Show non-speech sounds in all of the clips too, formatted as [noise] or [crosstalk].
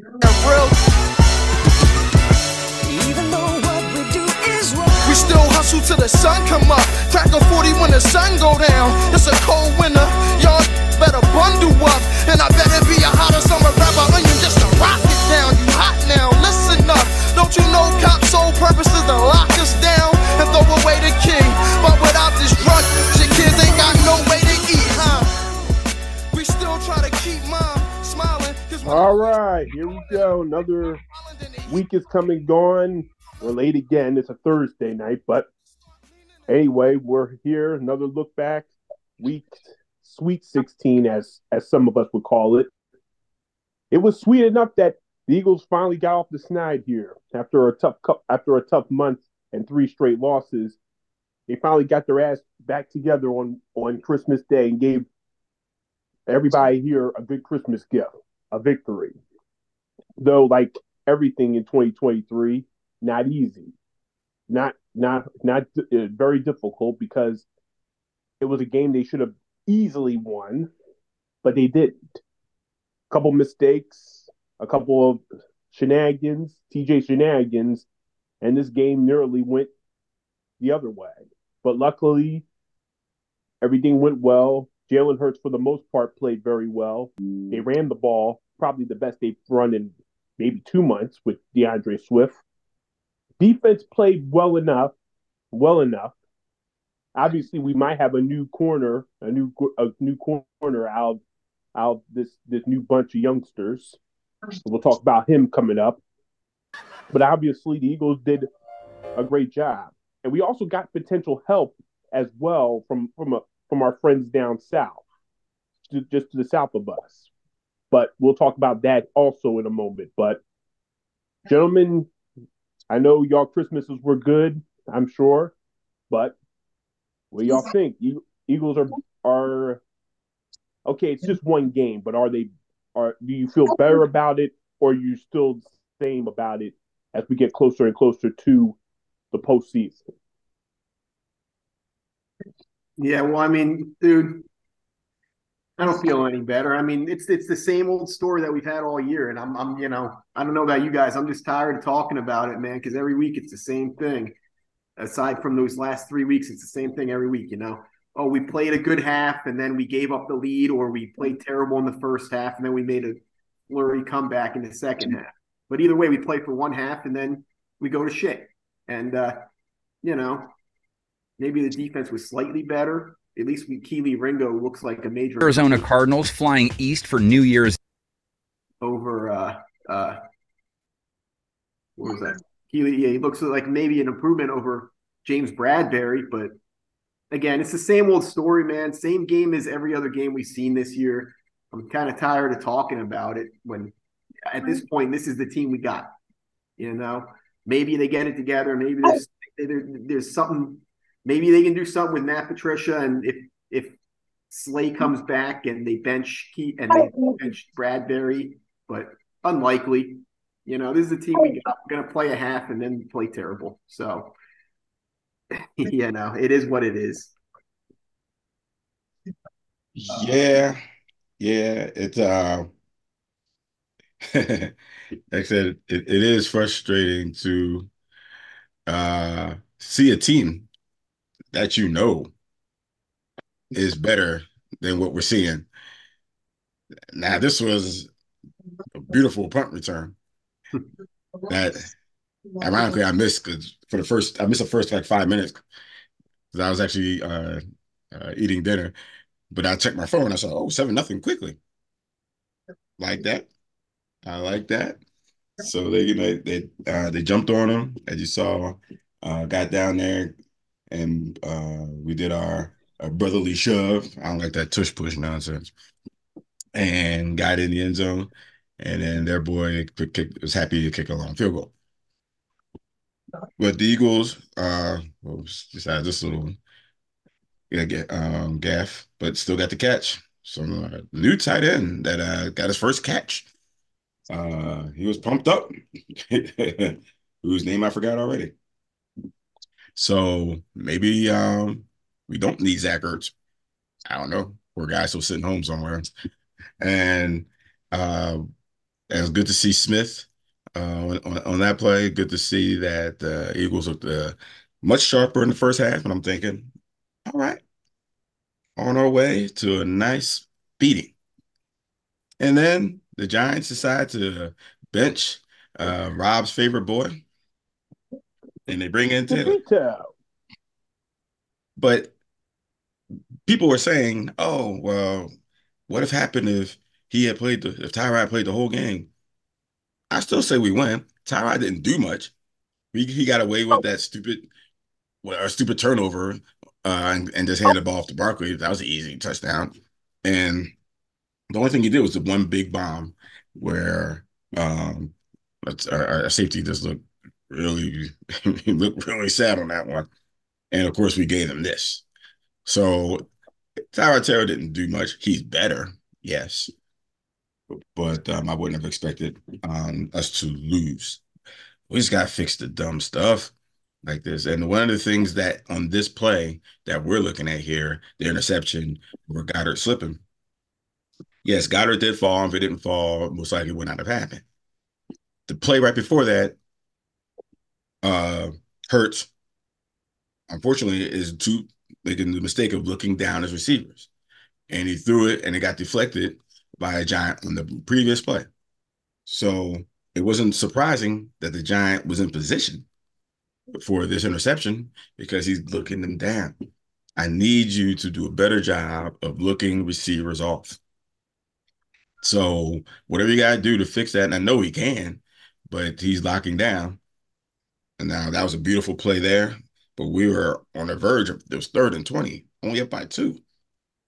we still hustle till the sun come up. Crack a 40 when the sun go down. It's a cold winter. Y'all better bundle up. And I better be a hotter summer rapper onion just to rock it down. You hot now, listen up. Don't you know cops' sole purpose is to lock us down and throw away the key? But without this drug, shit, kids ain't got All right, here we go. Another week is coming gone. We're late again. It's a Thursday night, but anyway, we're here. Another look back. Week sweet 16 as as some of us would call it. It was sweet enough that the Eagles finally got off the snide here after a tough cou- after a tough month and three straight losses. They finally got their ass back together on on Christmas Day and gave everybody here a good Christmas gift, a victory. Though, like everything in 2023, not easy, not not not uh, very difficult because it was a game they should have easily won, but they didn't. couple mistakes, a couple of shenanigans, TJ shenanigans, and this game nearly went the other way. But luckily, everything went well. Jalen Hurts, for the most part, played very well. They ran the ball, probably the best they've run in maybe two months with D'Andre Swift. Defense played well enough, well enough. Obviously, we might have a new corner, a new a new corner out out this this new bunch of youngsters. We'll talk about him coming up. But obviously, the Eagles did a great job, and we also got potential help as well from from a, from our friends down south, to, just to the south of us. But we'll talk about that also in a moment. But gentlemen, I know y'all Christmases were good, I'm sure, but what do y'all think? You Eagles are are okay. It's just one game, but are they? Are do you feel better about it, or are you still the same about it as we get closer and closer to the postseason? Yeah, well, I mean, dude, I don't feel any better. I mean, it's it's the same old story that we've had all year, and I'm I'm you know I don't know about you guys. I'm just tired of talking about it, man, because every week it's the same thing. Aside from those last three weeks, it's the same thing every week. You know, oh, we played a good half and then we gave up the lead, or we played terrible in the first half and then we made a flurry comeback in the second half. But either way, we play for one half and then we go to shit. And uh, you know, maybe the defense was slightly better. At least we, Kelee Ringo looks like a major Arizona Cardinals flying east for New Year's over uh uh what was that? Kelee, yeah, he looks like maybe an improvement over James Bradberry, but again, it's the same old story, man. Same game as every other game we've seen this year. I'm kind of tired of talking about it when at this point this is the team we got. You know, maybe they get it together, maybe there's there, there's something maybe they can do something with Matt Patricia and if if Slay comes back and they bench Key and they bench Bradberry, but unlikely. You know, this is a team we got. We're gonna play a half and then play terrible. So, [laughs] you know, it is what it is. Yeah, yeah. It's uh, [laughs] like I said, it, it is frustrating to uh see a team that you know is better than what we're seeing. Now, this was a beautiful punt return that ironically I missed because for the first I missed the first like five minutes because I was actually uh, uh, eating dinner. But I checked my phone. And I saw, oh, seven nothing quickly. Like that. I like that. So they, you know, they uh, they jumped on him, as you saw. Uh, got down there, and uh, we did our, our brotherly shove. I don't like that tush push nonsense. And got in the end zone, and then their boy was happy to kick a long field goal. But the Eagles, uh, well, just had this little yeah, get um gaff, but still got the catch. Some uh, new tight end that uh got his first catch. Uh, he was pumped up. [laughs] Whose name I forgot already. So maybe um we don't need Zach Ertz. I don't know. Poor guy still sitting home somewhere. And uh it was good to see Smith uh, on, on that play. Good to see that the Eagles looked uh, much sharper in the first half. And I'm thinking, all right, on our way to a nice beating. And then the Giants decide to bench uh, Rob's favorite boy, and they bring in Taylor. But people were saying, "Oh, well, what if happened if he had played the if Tyrod played the whole game?" I still say we win. Tyrod didn't do much. He, he got away with that stupid, well, a stupid turnover, uh, and, and just handed the ball off to Barkley. That was an easy touchdown. And the only thing he did was the one big bomb where um, our, our safety just looked really [laughs] he looked really sad on that one. And of course, we gave him this. So Tyrod didn't do much. He's better, yes, but um, I wouldn't have expected um, us to lose. We just got to fix the dumb stuff like this. And one of the things that on this play that we're looking at here, the interception where Goedert slipping. Yes, Goedert did fall. If it didn't fall, most likely would not have happened. The play right before that, uh, Hurts, unfortunately, is too making the mistake of looking down as receivers. And he threw it and it got deflected by a giant on the previous play. So it wasn't surprising that the giant was in position for this interception because he's looking them down. I need you to do a better job of looking receivers off. So whatever you got to do to fix that, and I know he can, but he's locking down. And now that was a beautiful play there, but we were on the verge of it was third and 20, only up by two.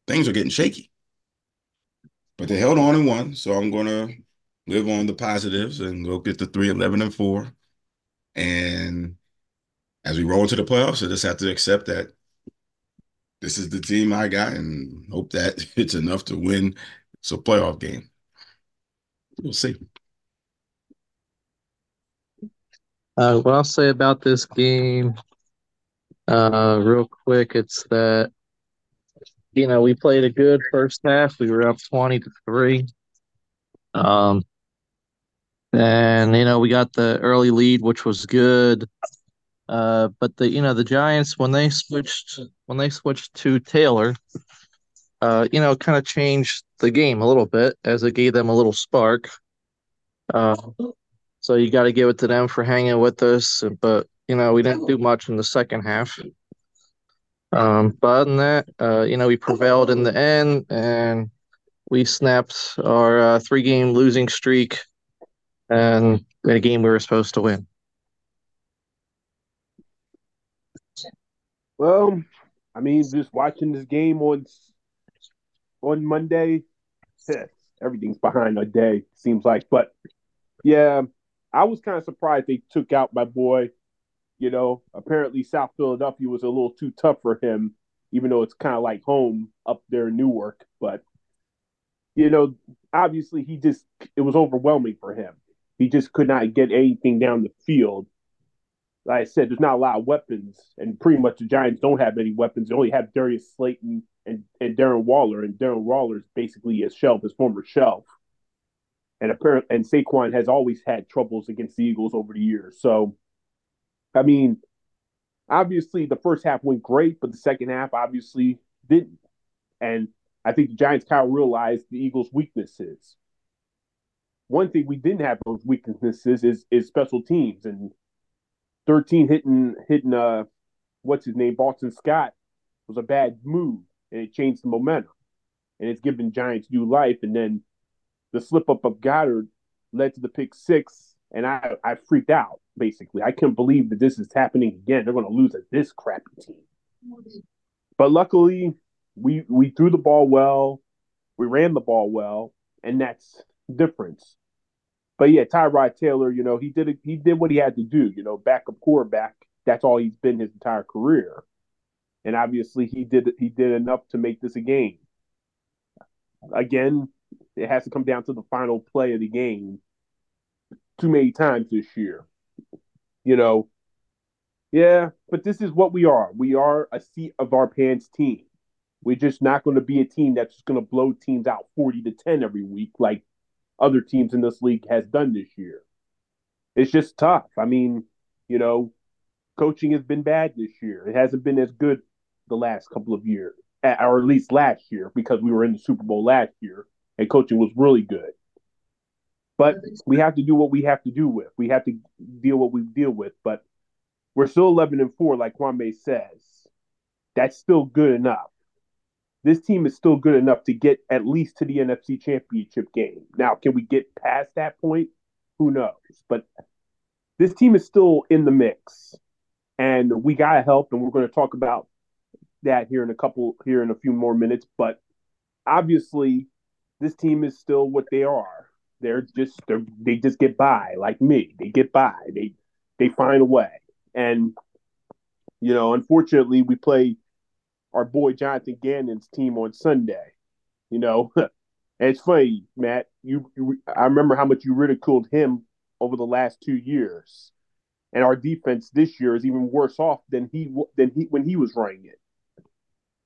Things are getting shaky. But they held on and won. So I'm gonna live on the positives and go get the three, 11, and four. And as we roll into the playoffs, I just have to accept that this is the team I got and hope that [laughs] it's enough to win. It's a playoff game. We'll see. Uh, what I'll say about this game, uh, real quick, it's that you know we played a good first half. We were up twenty to three. Um, and you know we got the early lead, which was good. Uh, but the you know the Giants when they switched when they switched to Taylor, uh, you know, kind of changed the game a little bit as it gave them a little spark. Uh, so you got to give it to them for hanging with us. But you know, we didn't do much in the second half. Um, but other than that, uh, you know, we prevailed in the end, and we snapped our uh, three-game losing streak, and in a game we were supposed to win. Well, I mean, just watching this game on on Monday, everything's behind a day, seems like. But yeah, I was kind of surprised they took out my boy. You know, apparently South Philadelphia was a little too tough for him, even though it's kind of like home up there in Newark. But you know, obviously he just it was overwhelming for him. He just could not get anything down the field. Like I said, there's not a lot of weapons, and pretty much the Giants don't have any weapons. They only have Darius Slayton and, and Darren Waller, and Darren Waller is basically his shelf, his former shelf. And apparently, and Saquon has always had troubles against the Eagles over the years. So, I mean, obviously the first half went great, but the second half obviously didn't. And I think the Giants kind of realized the Eagles' weaknesses. One thing we didn't have those weaknesses is is special teams and 13 hitting hitting uh what's his name Boston Scott was a bad move and it changed the momentum and it's given Giants new life and then the slip up of Goedert led to the pick six, and I, I freaked out basically. I can't believe that this is happening again. They're going to lose at this crappy team. But luckily, we we threw the ball well, we ran the ball well, and that's difference. But yeah, Tyrod Taylor, you know, he did it, he did what he had to do. You know, backup quarterback. That's all he's been his entire career, and obviously he did he did enough to make this a game. Again, it has to come down to the final play of the game too many times this year. You know, yeah, but this is what we are. We are a seat of our pants team. We're just not going to be a team that's going to blow teams out 40 to 10 every week like other teams in this league has done this year. It's just tough. I mean, you know, coaching has been bad this year. It hasn't been as good the last couple of years, or at least last year, because we were in the Super Bowl last year and coaching was really good. But we have to do what we have to do with. We have to deal what we deal with. But we're still 11 and 4, like Kwame says. That's still good enough. This team is still good enough to get at least to the NFC championship game. Now, can we get past that point? Who knows? But this team is still in the mix. And we got help. And we're going to talk about that here in a couple, here in a few more minutes. But obviously, this team is still what they are. They're just they're, they just get by like me. They get by. They they find a way. And you know, unfortunately, we play our boy Jonathan Gannon's team on Sunday. You know, [laughs] and it's funny, Matt. You, you I remember how much you ridiculed him over the last two years, and our defense this year is even worse off than he than he when he was running it,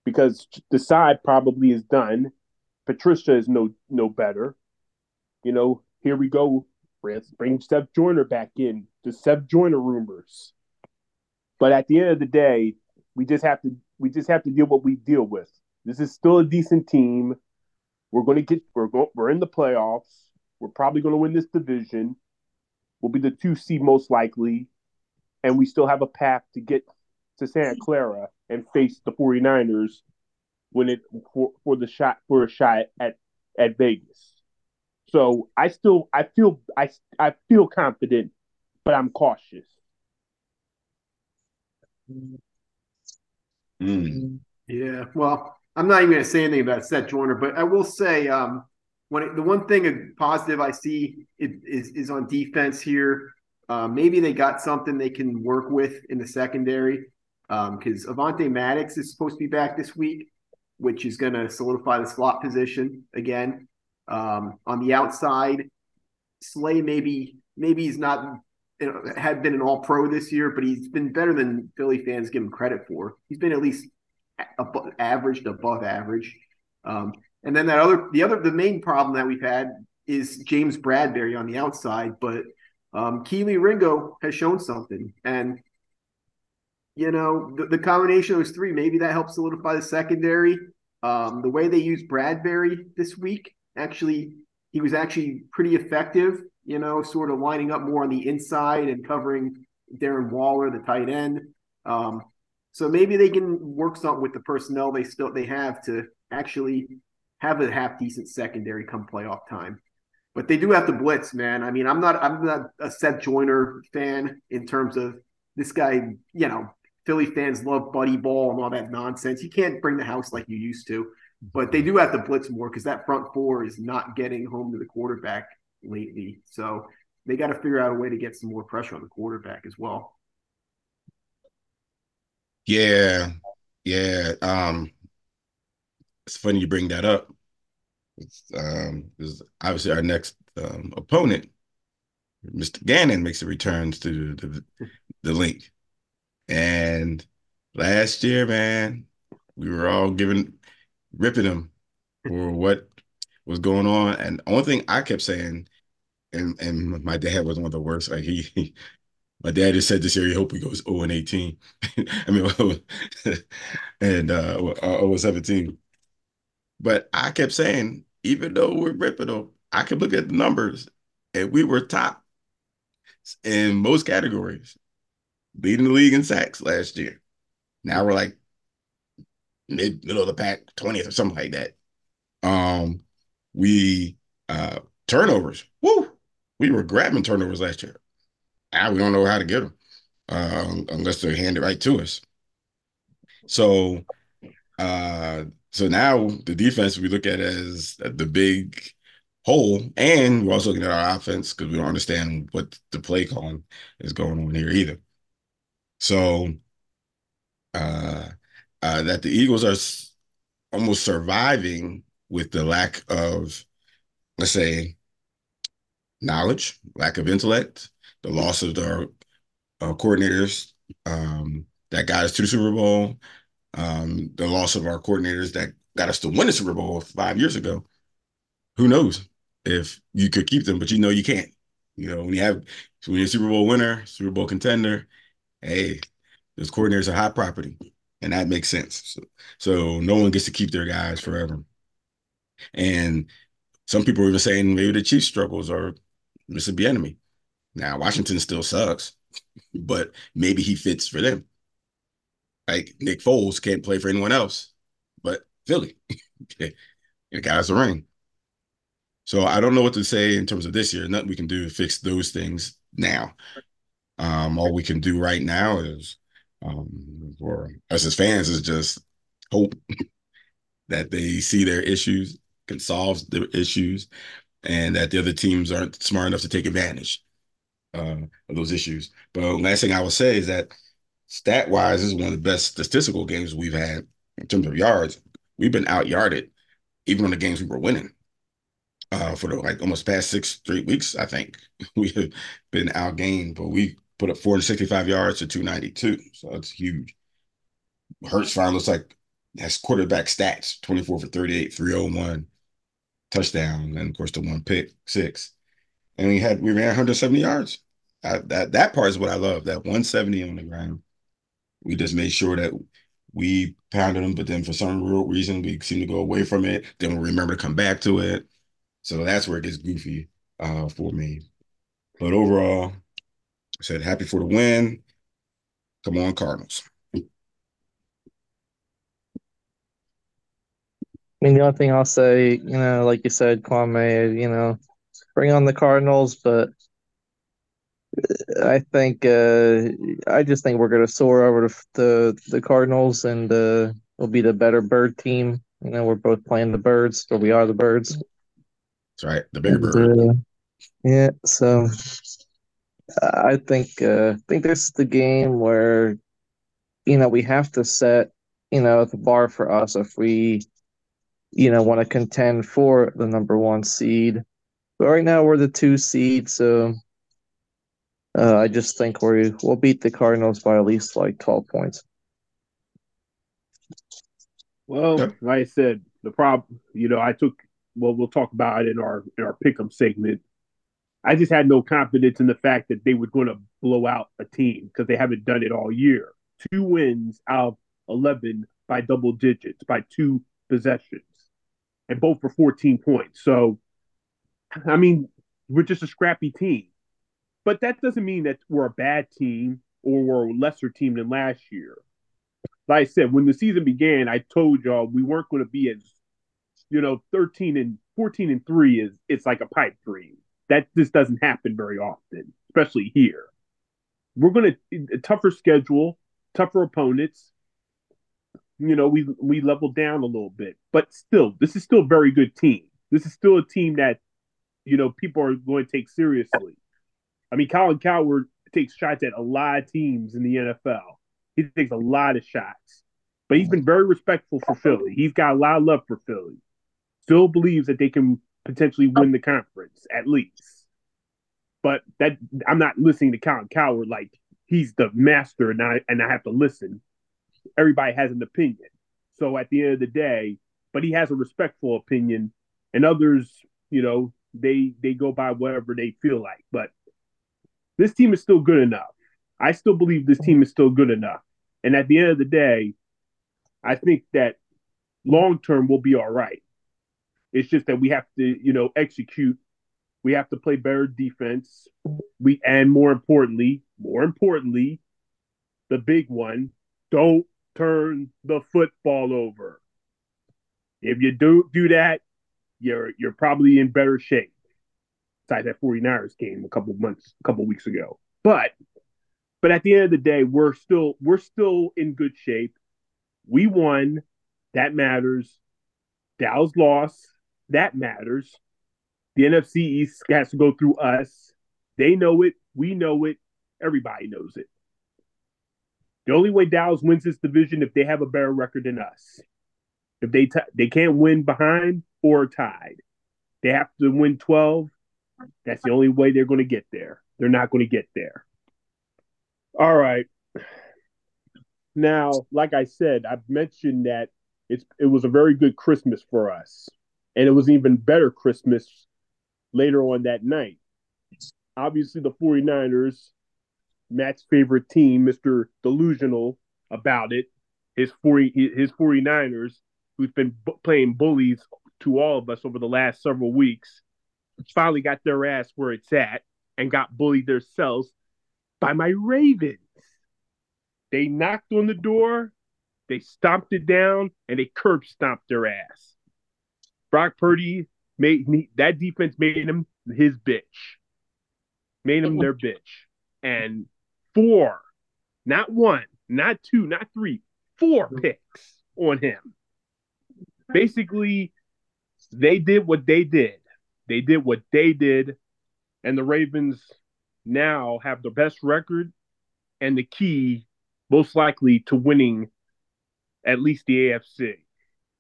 because Desai probably is done. Patricia is no no better. You know, here we go. Bring Seth Joyner back in. The Seth Joyner rumors. But at the end of the day, we just have to we just have to deal what we deal with. This is still a decent team. We're going to get we're go, we're in the playoffs. We're probably going to win this division. We'll be the two seed most likely, and we still have a path to get to Santa Clara and face the 49ers when it for, for the shot for a shot at at Vegas. So I still I feel I I feel confident, but I'm cautious. Mm. Yeah, well, I'm not even going to say anything about Seth Joyner, but I will say um, when it, the one thing positive I see is is on defense here. Uh, maybe they got something they can work with in the secondary because um, Avonte Maddox is supposed to be back this week, which is going to solidify the slot position again. Um, on the outside, Slay maybe maybe he's not you know, had been an All Pro this year, but he's been better than Philly fans give him credit for. He's been at least above, average above average. Um, and then that other, the other, the main problem that we've had is James Bradberry on the outside, but um, Kelee Ringo has shown something, and you know the, the combination of those three maybe that helps solidify the secondary. Um, the way they used Bradberry this week, actually, he was actually pretty effective you know, sort of lining up more on the inside and covering Darren Waller, the tight end. Um, so maybe they can work something with the personnel they still they have to actually have a half decent secondary come playoff time. But they do have to blitz, man. I mean, I'm not I'm not a Seth Joyner fan in terms of this guy, you know, Philly fans love buddy ball and all that nonsense. You can't bring the house like you used to. But they do have to blitz more because that front four is not getting home to the quarterback lately. So they got to figure out a way to get some more pressure on the quarterback as well. Yeah, yeah. Um, it's funny you bring that up. It's, um, is obviously our next um, opponent, Mr. Gannon, makes a return to the, the Linc, and last year, man, we were all giving ripping him for what was going on, and only thing I kept saying and and my dad was one of the worst. Like he, he my dad just said this year he hope he goes 0 and 18. [laughs] I mean, [laughs] and uh, uh 0 17. But I kept saying, even though we're ripping them, I could look at the numbers, and we were top in most categories, leading the league in sacks last year. Now we're like mid middle of the pack, 20th or something like that. Um, we uh turnovers. Woo! we were grabbing turnovers last year. Now we don't know how to get them uh, unless they're handed right to us. So, uh, so now the defense we look at as the big hole, and we're also looking at our offense because we don't understand what the play calling is going on here either. So, uh, uh, that the Eagles are almost surviving with the lack of, let's say, knowledge, lack of intellect, the loss of our uh, coordinators um, that got us to the Super Bowl, um, the loss of our coordinators that got us to win the Super Bowl five years ago. Who knows? if you could keep them, but you know you can't. You know, when you have when you're a Super Bowl winner, Super Bowl contender, hey, those coordinators are hot property, and that makes sense. So, so no one gets to keep their guys forever. And some people are even saying maybe the Chiefs struggles are Mr. Bieniemy. Now Washington still sucks, but maybe he fits for them. Like Nick Foles can't play for anyone else but Philly. [laughs] The guys are ring. So I don't know what to say in terms of this year. Nothing we can do to fix those things now. Um, all we can do right now is um, for us as fans is just hope [laughs] that they see their issues, can solve their issues, and that the other teams aren't smart enough to take advantage uh, of those issues. But last thing I will say is that stat wise, this is one of the best statistical games we've had in terms of yards. We've been out yarded even on the games we were winning uh, for the like almost past six straight weeks. I think [laughs] we have been outgained, but we put up 465 yards to 292, so that's huge. Hurts finally looks like has quarterback stats: 24 for 38, 301 touchdown, and of course the one pick six. And we had we ran 170 yards. I, that that part is what I love. That 170 on the ground. We just made sure that we pounded them, but then for some real reason we seem to go away from it. Then we remember to come back to it. So that's where it gets goofy uh, for me. But overall, I said happy for the win. Come on, Cardinals. I mean, the only thing I'll say, you know, like you said, Kwame, you know, bring on the Cardinals, but I think uh, I just think we're going to soar over the, the the Cardinals, and uh, we'll be the better bird team. You know, we're both playing the birds, or we are the birds. That's right, the bigger And, bird. uh, yeah, so I think uh, I think this is the game where you know we have to set you know the bar for us if we you know want to contend for the number one seed. But right now we're the two seed, so uh, I just think we we'll beat the Cardinals by at least like twelve points. Well, like I said, the problem, you know, I took. Well, we'll talk about it in our in our pick'em segment. I just had no confidence in the fact that they were going to blow out a team because they haven't done it all year. Two wins out of eleven by double digits by two possessions, and both for fourteen points. So, I mean, we're just a scrappy team, but that doesn't mean that we're a bad team or we're a lesser team than last year like I said, when the season began, I told y'all we weren't going to be as, you know, 13 and 14 and 3 is it's like a pipe dream. That just doesn't happen very often, especially here. We're going to a tougher schedule, tougher opponents. You know, we we leveled down a little bit, but still, this is still a very good team. This is still a team that, you know, people are going to take seriously. I mean, Colin Cowherd takes shots at a lot of teams in the NFL. He takes a lot of shots, but he's been very respectful for Philly. He's got a lot of love for Philly. Phil believes that they can potentially oh. win the conference at least. But that I'm not listening to Colin Cowherd like he's the master and I and I have to listen. Everybody has an opinion. So at the end of the day, but he has a respectful opinion, and others, you know, they they go by whatever they feel like. But this team is still good enough. I still believe this team is still good enough. And at the end of the day, I think that long term we'll be all right. It's just that we have to, you know, execute. We have to play better defense. We and more importantly, more importantly, the big one, don't turn the football over. If you do do that, you're you're probably in better shape. Besides that 49ers game a couple months, a couple weeks ago. But but at the end of the day, we're still we're still in good shape. We won. That matters. Dallas lost. That matters. The NFC East has to go through us. They know it. We know it. Everybody knows it. The only way Dallas wins this division if they have a better record than us. If they t- they can't win behind or tied, they have to win twelve. That's the only way they're going to get there. They're not going to get there. All right. Now, like I said, I've mentioned that it's it was a very good Christmas for us, and it was even better Christmas later on that night. Obviously, the 49ers, Matt's favorite team, Mr. Delusional about it, his 40 his 49ers, who's been playing bullies to all of us over the last several weeks, finally got their ass where it's at and got bullied themselves by my Ravens. They knocked on the door, they stomped it down, and they curb stomped their ass. Brock Purdy made that defense made him his bitch, made him their bitch, and four, not one, not two, not three, four picks on him. Basically, they did what they did. They did what they did, and the Ravens now have the best record and the key, most likely, to winning at least the AFC.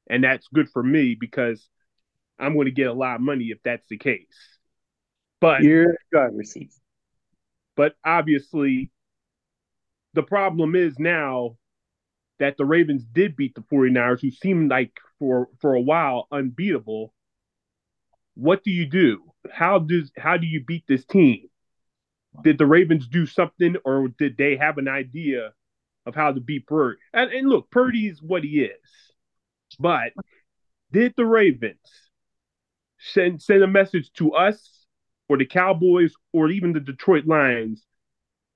And that's good for me because I'm going to get a lot of money if that's the case. But Your driver's seat. but obviously the problem is now that the Ravens did beat the 49ers who seemed like for for a while unbeatable. What do you do? How does how do you beat this team? Did the Ravens do something or did they have an idea of how to beat Purdy? And, and look, Purdy's what he is. But did the Ravens send send a message to us or the Cowboys or even the Detroit Lions,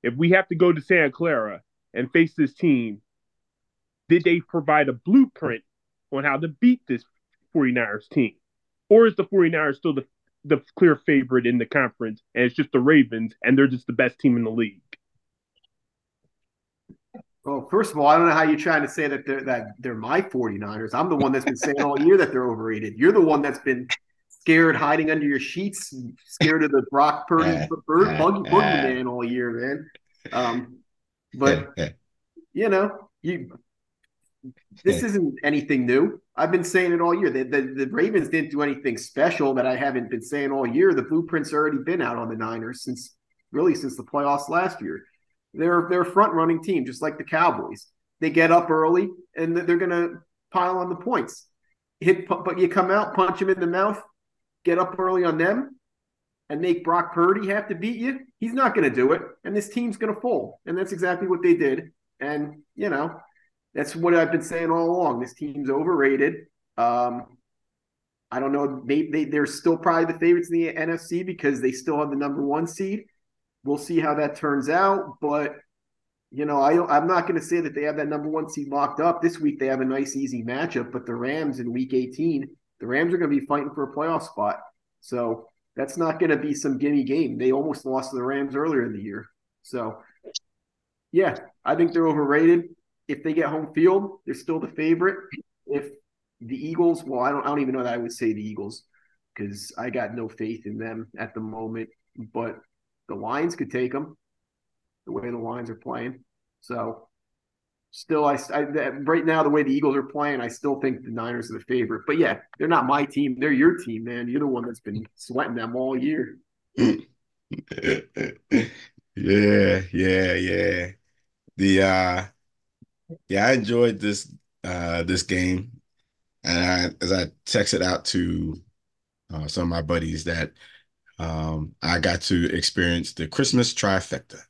if we have to go to Santa Clara and face this team, did they provide a blueprint on how to beat this 49ers team? Or is the 49ers still the, the clear favorite in the conference and it's just the Ravens and they're just the best team in the league? Well, first of all, I don't know how you're trying to say that they're that they're my 49ers. I'm the one that's been saying all year that they're overrated. You're the one that's been scared, hiding under your sheets, scared of the Brock Purdy bird bug [laughs] man all year, man. Um, but [laughs] you know, you this isn't anything new. I've been saying it all year. The, the, the Ravens didn't do anything special that I haven't been saying all year. The blueprint's already been out on the Niners since really since the playoffs last year. They're they're a front running team, just like the Cowboys. They get up early and they're going to pile on the points. Hit, but you come out, punch him in the mouth, get up early on them, and make Brock Purdy have to beat you. He's not going to do it, and this team's going to fold. And that's exactly what they did. And you know, that's what I've been saying all along. This team's overrated. Um, I don't know. They, they they're still probably the favorites in the NFC because they still have the number one seed. We'll see how that turns out, but you know, I I'm not going to say that they have that number one seed locked up this week. They have a nice easy matchup, but the Rams in Week 18, the Rams are going to be fighting for a playoff spot. So that's not going to be some gimme game. They almost lost to the Rams earlier in the year. So yeah, I think they're overrated. If they get home field, they're still the favorite. If the Eagles, well, I don't I don't even know that I would say the Eagles because I got no faith in them at the moment. But the Lions could take them the way the Lions are playing. So still, I, I right now the way the Eagles are playing, I still think the Niners are the favorite. But yeah, they're not my team; they're your team, man. You're the one that's been sweating them all year. [laughs] Yeah, yeah, yeah. The uh yeah, I enjoyed this uh this game. And I as I texted out to uh, some of my buddies that um I got to experience the Christmas trifecta.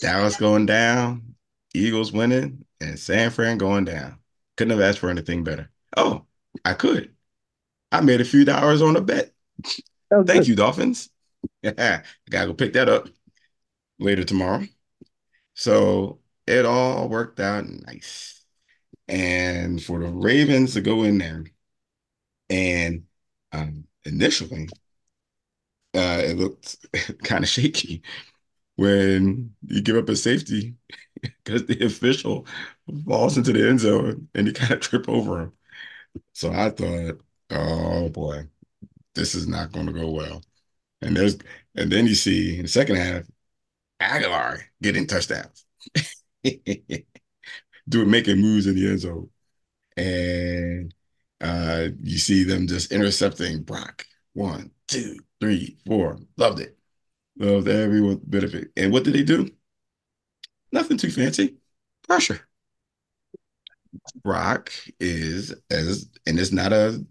Dallas going down, Eagles winning, and San Fran going down. Couldn't have asked for anything better. Oh, I could. I made a few dollars on a bet. Oh, Thank good. you, Dolphins. I [laughs] gotta go pick that up later tomorrow. So it all worked out nice. And for the Ravens to go in there and um, initially uh, it looked [laughs] kind of shaky when you give up a safety because the official falls into the end zone and you kind of trip over him. So I thought, oh boy, this is not going to go well. And there's and then you see in the second half, Aguilar getting touchdowns, [laughs] doing making moves in the end zone, and uh, you see them just intercepting Brock. One, two, three, four. Loved it. Loved every bit of it. And what did they do? Nothing too fancy. Pressure. Brock is as, and it's not a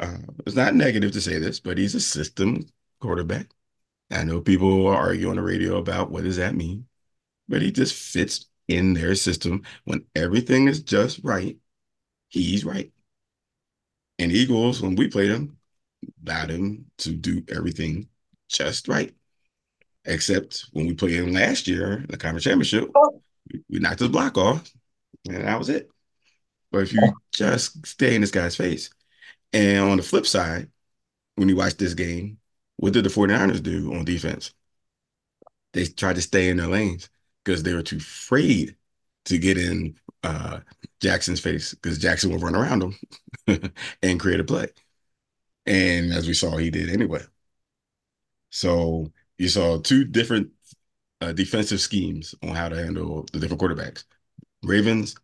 Uh, it's not negative to say this, but he's a system quarterback. I know people argue on the radio about what does that mean, but he just fits in their system. When everything is just right, he's right. And Eagles, when we played him, allowed him to do everything just right. Except when we played him last year in the conference championship, we knocked his block off, and that was it. But if you just stay in this guy's face, and on the flip side, when you watch this game, what did the 49ers do on defense? They tried to stay in their lanes because they were too afraid to get in uh, Jackson's face because Jackson would run around them [laughs] and create a play. And as we saw, he did anyway. So you saw two different uh, defensive schemes on how to handle the different quarterbacks. Ravens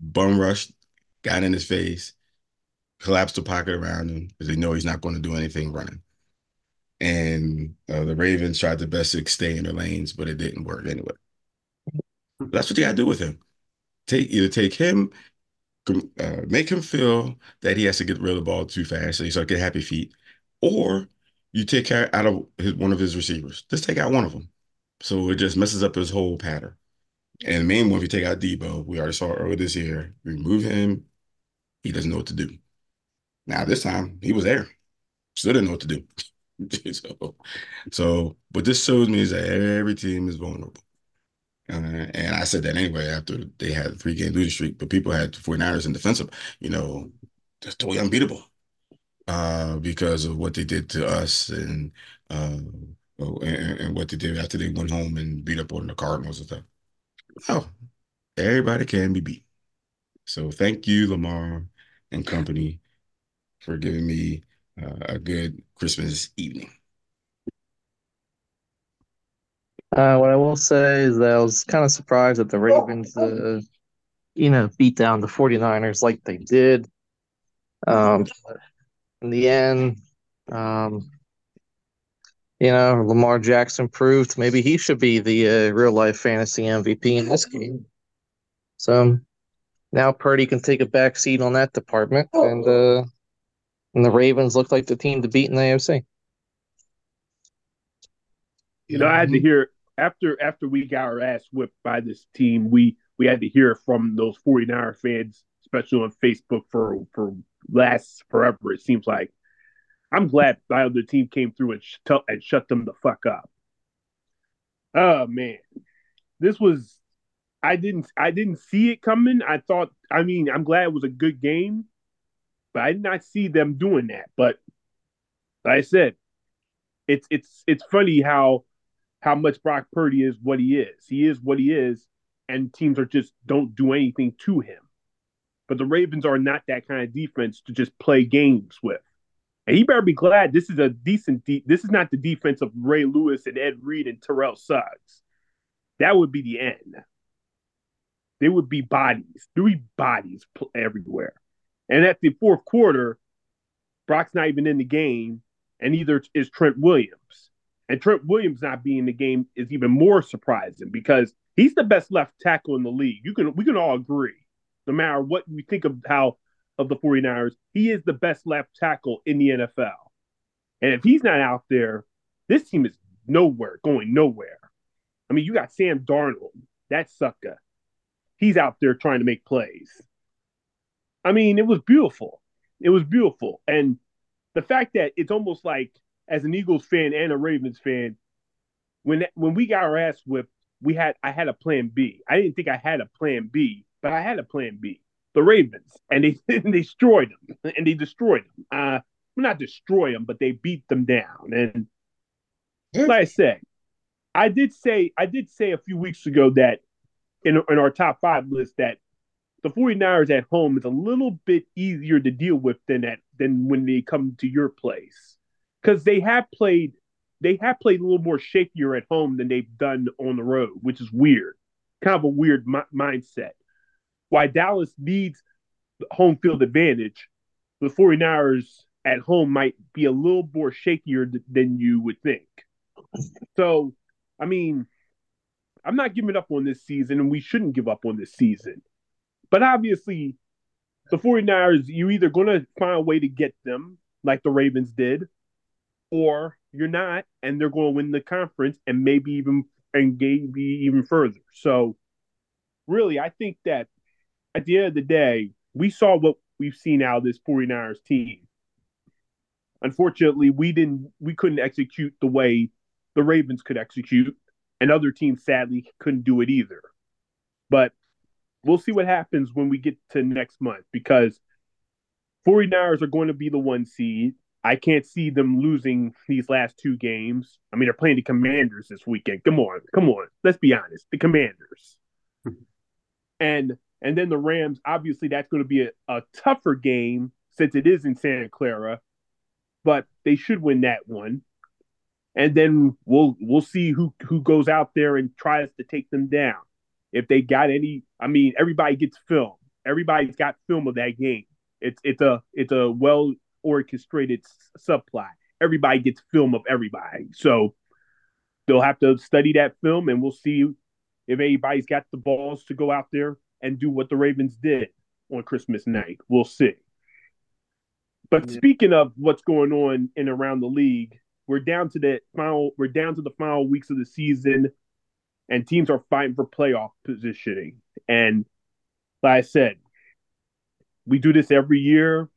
bum rushed, got in his face, collapsed the pocket around him because they know he's not going to do anything running. And uh, the Ravens tried their best to stay in their lanes, but it didn't work anyway. That's what you got to do with him. Take either take him, uh, make him feel that he has to get rid of the ball too fast, so he start get happy feet, or you take care out of his, one of his receivers. Just take out one of them, so it just messes up his whole pattern. And the main one, if you take out Deebo, we already saw earlier this year, remove him, he doesn't know what to do. Now this time he was there, still didn't know what to do. [laughs] so, so, but this shows me is that every team is vulnerable. Uh, and I said that anyway after they had a three game losing streak, but people had 49ers in defensive, you know, just totally unbeatable uh, because of what they did to us and, uh, oh, and, and what they did after they went home and beat up on the Cardinals and stuff. Oh, everybody can be beat. So thank you, Lamar and company, for giving me uh, a good Christmas evening. Uh, what I will say is that I was kind of surprised that the Ravens, uh, you know, beat down the 49ers like they did. Um, in the end, um, you know, Lamar Jackson proved maybe he should be the uh, real life fantasy MVP in this game. So now Purdy can take a back seat on that department, and uh, and the Ravens look like the team to beat in the AFC. You know, I had to hear after after we got our ass whipped by this team, we we had to hear from those 49er fans, especially on Facebook for for last forever. It seems like I'm glad the team came through and, sh- and shut them the fuck up. Oh man, this was I didn't I didn't see it coming. I thought I mean I'm glad it was a good game, but I did not see them doing that. But like I said, it's it's it's funny how how much Brock Purdy is what he is. He is what he is, and teams are just don't do anything to him. But the Ravens are not that kind of defense to just play games with. And he better be glad this is a decent. De- this is not the defense of Ray Lewis and Ed Reed and Terrell Suggs. That would be the end. There would be bodies, three bodies everywhere. And at the fourth quarter, Brock's not even in the game, and either is Trent Williams. And Trent Williams not being in the game is even more surprising because he's the best left tackle in the league. You can we can all agree. No matter what we think of how of the 49ers, he is the best left tackle in the NFL. And if he's not out there, this team is nowhere, going nowhere. I mean, you got Sam Darnold, that sucker. He's out there trying to make plays. I mean, it was beautiful. It was beautiful. And the fact that it's almost like, as an Eagles fan and a Ravens fan, when when we got our ass whipped, we had I had a plan B. I didn't think I had a plan B, but I had a plan B. The Ravens, and they, [laughs] they destroyed them, and they destroyed them. Uh, not destroy them, but they beat them down. And like I said, I did say I did say a few weeks ago that in in our top five list that the 49ers at home is a little bit easier to deal with than at than when they come to your place. Because they have played they have played a little more shakier at home than they've done on the road, which is weird, kind of a weird mi- mindset why Dallas needs home field advantage, the 49ers at home might be a little more shakier than you would think. So, I mean, I'm not giving up on this season, and we shouldn't give up on this season. But obviously, the 49ers, you're either going to find a way to get them like the Ravens did, or you're not, and they're going to win the conference and maybe even and maybe even further. So, really, I think that at the end of the day, we saw what we've seen out of this 49ers team. Unfortunately, we didn't we couldn't execute the way the Ravens could execute, and other teams sadly couldn't do it either. But we'll see what happens when we get to next month because 49ers are going to be the one seed. I can't see them losing these last two games. I mean, they're playing the Commanders this weekend. Come on, come on. Let's be honest. The Commanders. Hmm. and and then the Rams, obviously that's going to be a, a tougher game since it is in Santa Clara, but they should win that one. And then we'll we'll see who who goes out there and tries to take them down. If they got any, I mean, everybody gets film. Everybody's got film of that game. It's it's a it's a well orchestrated subplot. Everybody gets film of everybody. So they'll have to study that film and we'll see if anybody's got the balls to go out there and do what the Ravens did on Christmas night. We'll see. But yeah. speaking of what's going on in around the league, we're down to the final we're down to the final weeks of the season and teams are fighting for playoff positioning. And like I said, we do this every year.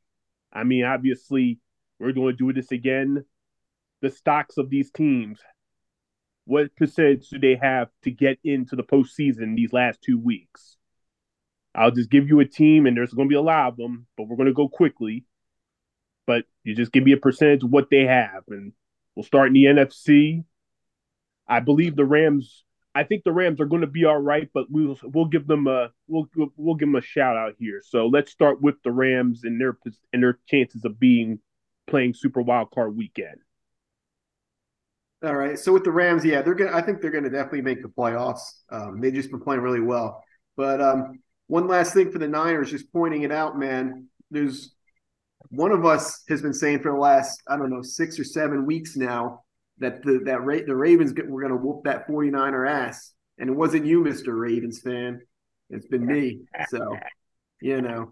I mean, obviously, we're going to do this again. The stocks of these teams, what percentage do they have to get into the postseason these last two weeks? I'll just give you a team, and there's going to be a lot of them, but we're going to go quickly. But you just give me a percentage of what they have, and we'll start in the NFC. I believe the Rams I think the Rams are going to be all right, but we'll we'll give them a we'll we'll give them a shout out here. So let's start with the Rams and their and their chances of being playing Super Wild Card Weekend. All right. So with the Rams, yeah, they're gonna. I think they're gonna definitely make the playoffs. Um, they just been playing really well. But um, one last thing for the Niners, just pointing it out, man. There's one of us has been saying for the last I don't know six or seven weeks now that the that Ra- the Ravens were going to whoop that 49er ass. And it wasn't you, Mr. Ravens fan. It's been me. So, you know,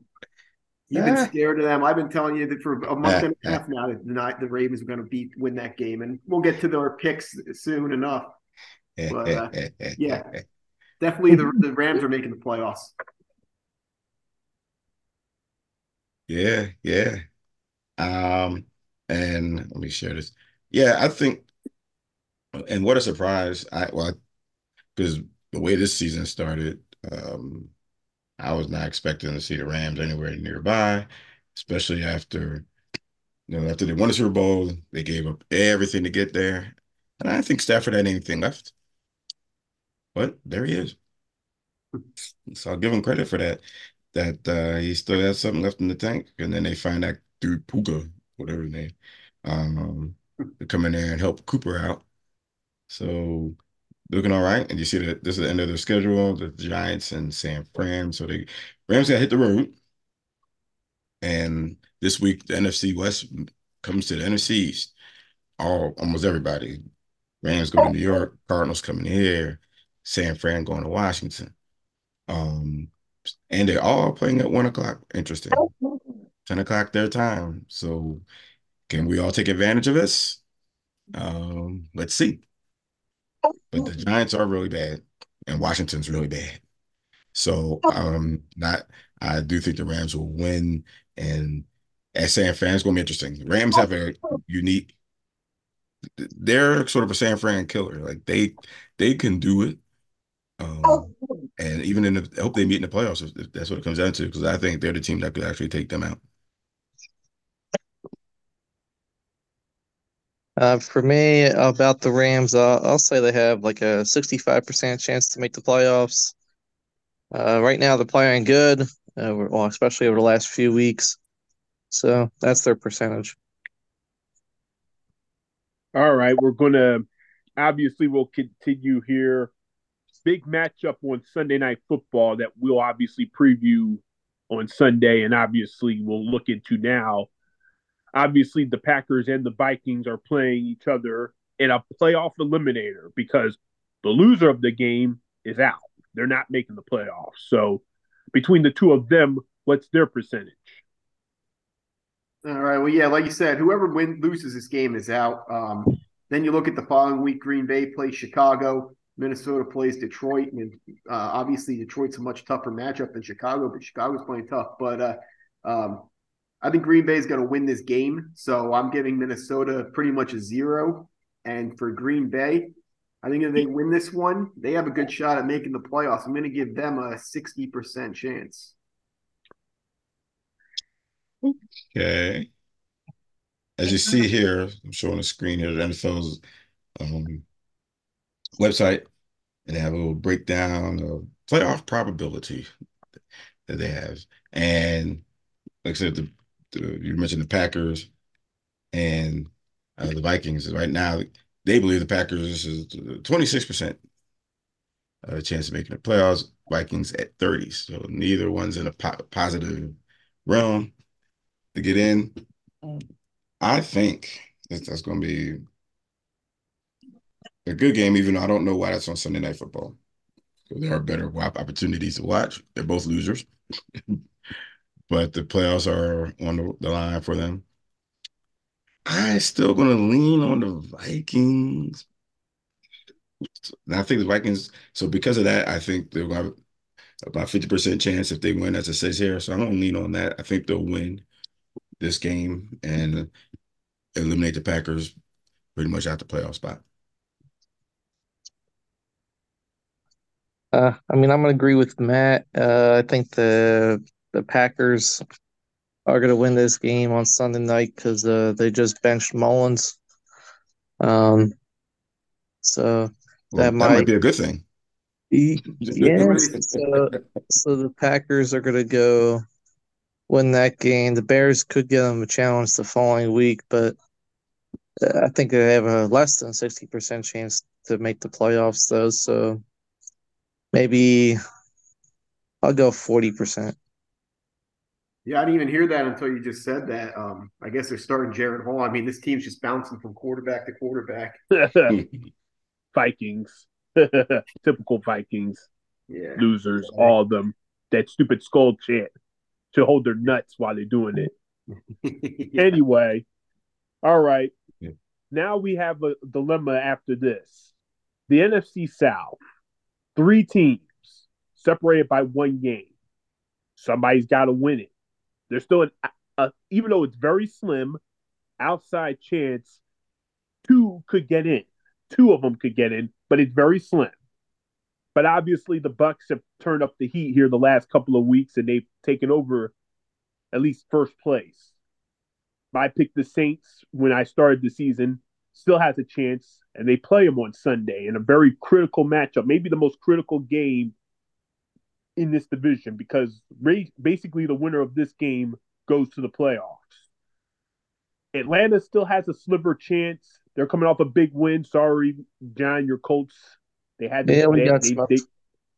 you've been scared of them. I've been telling you that for a month and a half now that the, the Ravens are going to beat win that game. And we'll get to their picks soon enough. [laughs] But uh, [laughs] yeah, [laughs] definitely the, the Rams are making the playoffs. Yeah, yeah. Um, and let me share this. Yeah, I think and what a surprise! I well, because the way this season started, um, I was not expecting to see the Rams anywhere nearby, especially after you know after they won the Super Bowl, they gave up everything to get there, and I think Stafford had anything left. But there he is. So I'll give him credit for that. That uh, he still has something left in the tank, and then they find that dude Puka, whatever his name, um, to come in there and help Cooper out. So looking all right. And you see that this is the end of their schedule, the Giants and San Fran. So they Rams got hit the road. And this week the NFC West comes to the NFC East. All almost everybody. Rams going to New York, Cardinals coming here, San Fran going to Washington. Um, and they're all playing at one o'clock. Interesting. 10 o'clock their time. So can we all take advantage of this? Um, let's see. But the Giants are really bad, and Washington's really bad. So um, not I do think the Rams will win, and as San Fran's going to be interesting. Rams have a unique. They're sort of a San Fran killer. Like they they can do it. Um, and even in the, I hope they meet in the playoffs if, if that's what it comes down to, because I think they're the team that could actually take them out. Uh, for me, about the Rams, uh, I'll say they have like a 65% chance to make the playoffs. Uh, right now, they're playing good, uh, well, especially over the last few weeks. So that's their percentage. All right, we're going to obviously we'll continue here. Big matchup on Sunday Night Football that we'll obviously preview on Sunday, and obviously we'll look into now obviously the Packers and the Vikings are playing each other in a playoff eliminator because the loser of the game is out. They're not making the playoffs. So between the two of them, what's their percentage? All right. Well, yeah, like you said, whoever win loses this game is out. Um, then you look at the following week: Green Bay plays Chicago, Minnesota plays Detroit, and uh, obviously Detroit's a much tougher matchup than Chicago, but Chicago's playing tough. But uh, um, I think Green Bay is going to win this game, so I'm giving Minnesota pretty much a zero. And for Green Bay, I think if they win this one, they have a good shot at making the playoffs. I'm going to give them a 60% chance. Okay. As you see here, I'm showing the screen here, the NFL's um, website, and they have a little breakdown of playoff probability that they have. And like I said, the, the you mentioned the Packers and uh, the Vikings. Right now, they believe the Packers is 26% uh, chance of making the playoffs. Vikings at 30. So neither one's in a po- positive realm to get in. I think that that's going to be a good game, even though I don't know why that's on Sunday Night Football. There are better opportunities to watch. They're both losers, [laughs] but the playoffs are on the, line for them. I'm still going to lean on the Vikings. And I think the Vikings, so because of that, I think they'll have about 50% chance if they win, as it says here. So I'm going to lean on that. I think they'll win this game and eliminate the Packers pretty much out the playoff spot. Uh, I mean, I'm gonna agree with Matt. Uh, I think the the Packers are gonna win this game on Sunday night because uh, they just benched Mullens. Um, so Well, that that might might, be a good thing. yes. So, so the Packers are gonna go win that game. The Bears could give them a challenge the following week, but uh, I think they have a less than sixty percent chance to make the playoffs, though. So maybe I'll go forty percent. Yeah, I didn't even hear that until you just said that. Um, I guess they're starting Jaren Hall. I mean, this team's just bouncing from quarterback to quarterback. [laughs] Vikings. [laughs] Typical Vikings. Yeah. Losers, all of them. That stupid skull chant to hold their nuts while they're doing it. [laughs] Anyway, all right. Yeah. Now we have a dilemma after this. The NFC South, three teams separated by one game. Somebody's got to win it. There's still an, a, even though it's very slim, outside chance two could get in. Two of them could get in, but it's very slim. But obviously, the Bucks have turned up the heat here the last couple of weeks, and they've taken over at least first place. I picked the Saints when I started the season. Still has a chance, and they play them on Sunday in a very critical matchup, maybe the most critical game in this division, because basically the winner of this game goes to the playoffs. Atlanta still has a sliver chance. They're coming off a big win. Sorry, John, your Colts. They had Yeah, they, they, they,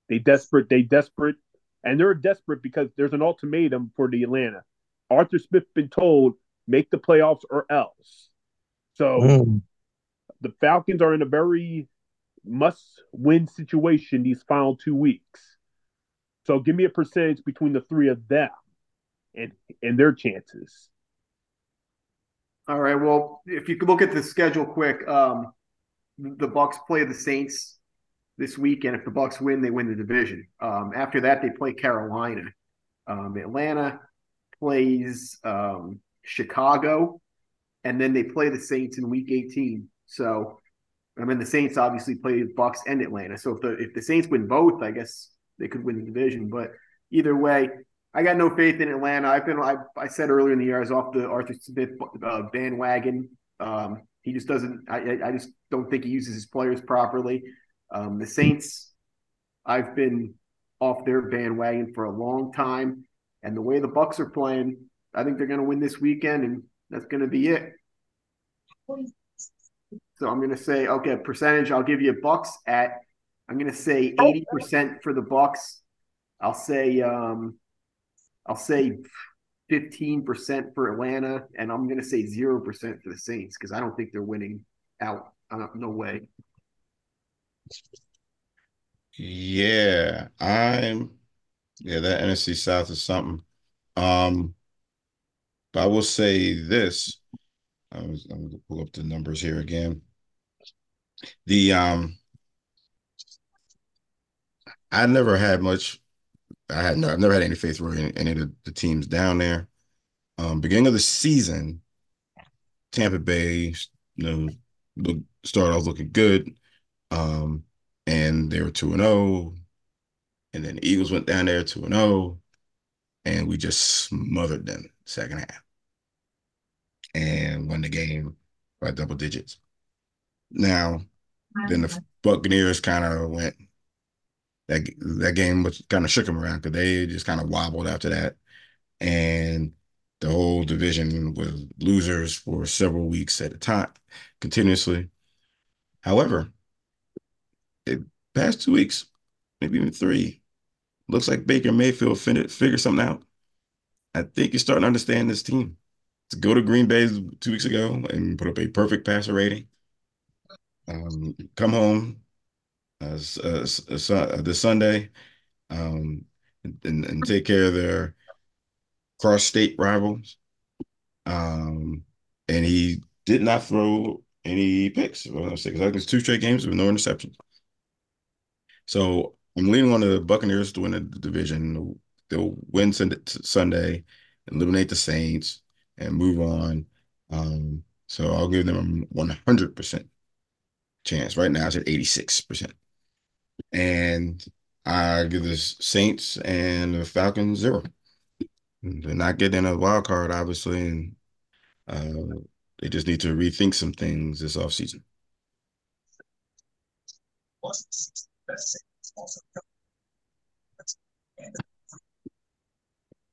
they desperate. They desperate, and they're desperate because there's an ultimatum for the Atlanta. Arthur Smith been told make the playoffs or else. So Mm. the Falcons are in a very must-win situation these final two weeks. So give me a percentage between the three of them and and their chances. All right. Well, if you could look at the schedule quick, um, the Bucks play the Saints this week, and if the Bucks win, they win the division. Um, after that, they play Carolina. Um, Atlanta plays um, Chicago, and then they play the Saints in Week 18. So, I mean, the Saints obviously play the Bucks and Atlanta. So if the if the Saints win both, I guess they could win the division. But either way, I got no faith in Atlanta. I've been I, I said earlier in the year I was off the Arthur Smith uh, bandwagon. Um, he just doesn't. I, I- just don't think he uses his players properly. Um, the Saints, I've been off their bandwagon for a long time, and the way the Bucks are playing, I think they're going to win this weekend, and that's going to be it. So I'm going to say, okay, percentage. I'll give you Bucks at. I'm going to say 80 percent for the Bucks. I'll say, um, I'll say 15 percent for Atlanta, and I'm going to say zero percent for the Saints because I don't think they're winning out. Uh, no way. Yeah, I'm. Yeah, that NFC South is something. Um, But I will say this. I was I'm gonna pull up the numbers here again. The um I never had much I had no, I've never had any faith for any, any of the, teams down there. Um, beginning of the season, Tampa Bay, you know, look, started off looking good. Um, and they were 2 and 0. And then the Eagles went down there 2 and 0. And we just smothered them second half and won the game by double digits. Now, then the Buccaneers kind of went that that game was kind of shook them around because they just kind of wobbled after that, and the whole division was losers for several weeks at a time, continuously. However, the past two weeks, maybe even three, looks like Baker Mayfield figured something out. I think you're starting to understand this team. To go to Green Bay two weeks ago and put up a perfect passer rating, um, come home uh, uh, uh, this Sunday um, and, and take care of their cross state rivals. Um, and he did not throw any picks. Well, I think it's two straight games with no interceptions. So I'm leaning on the Buccaneers to win the division. They'll win Sunday, eliminate the Saints, and move on. Um, so I'll give them a 100% chance. Right now, it's at 86%. And I give the Saints and the Falcons zero. They're not getting a wild card, obviously, and uh, they just need to rethink some things this offseason.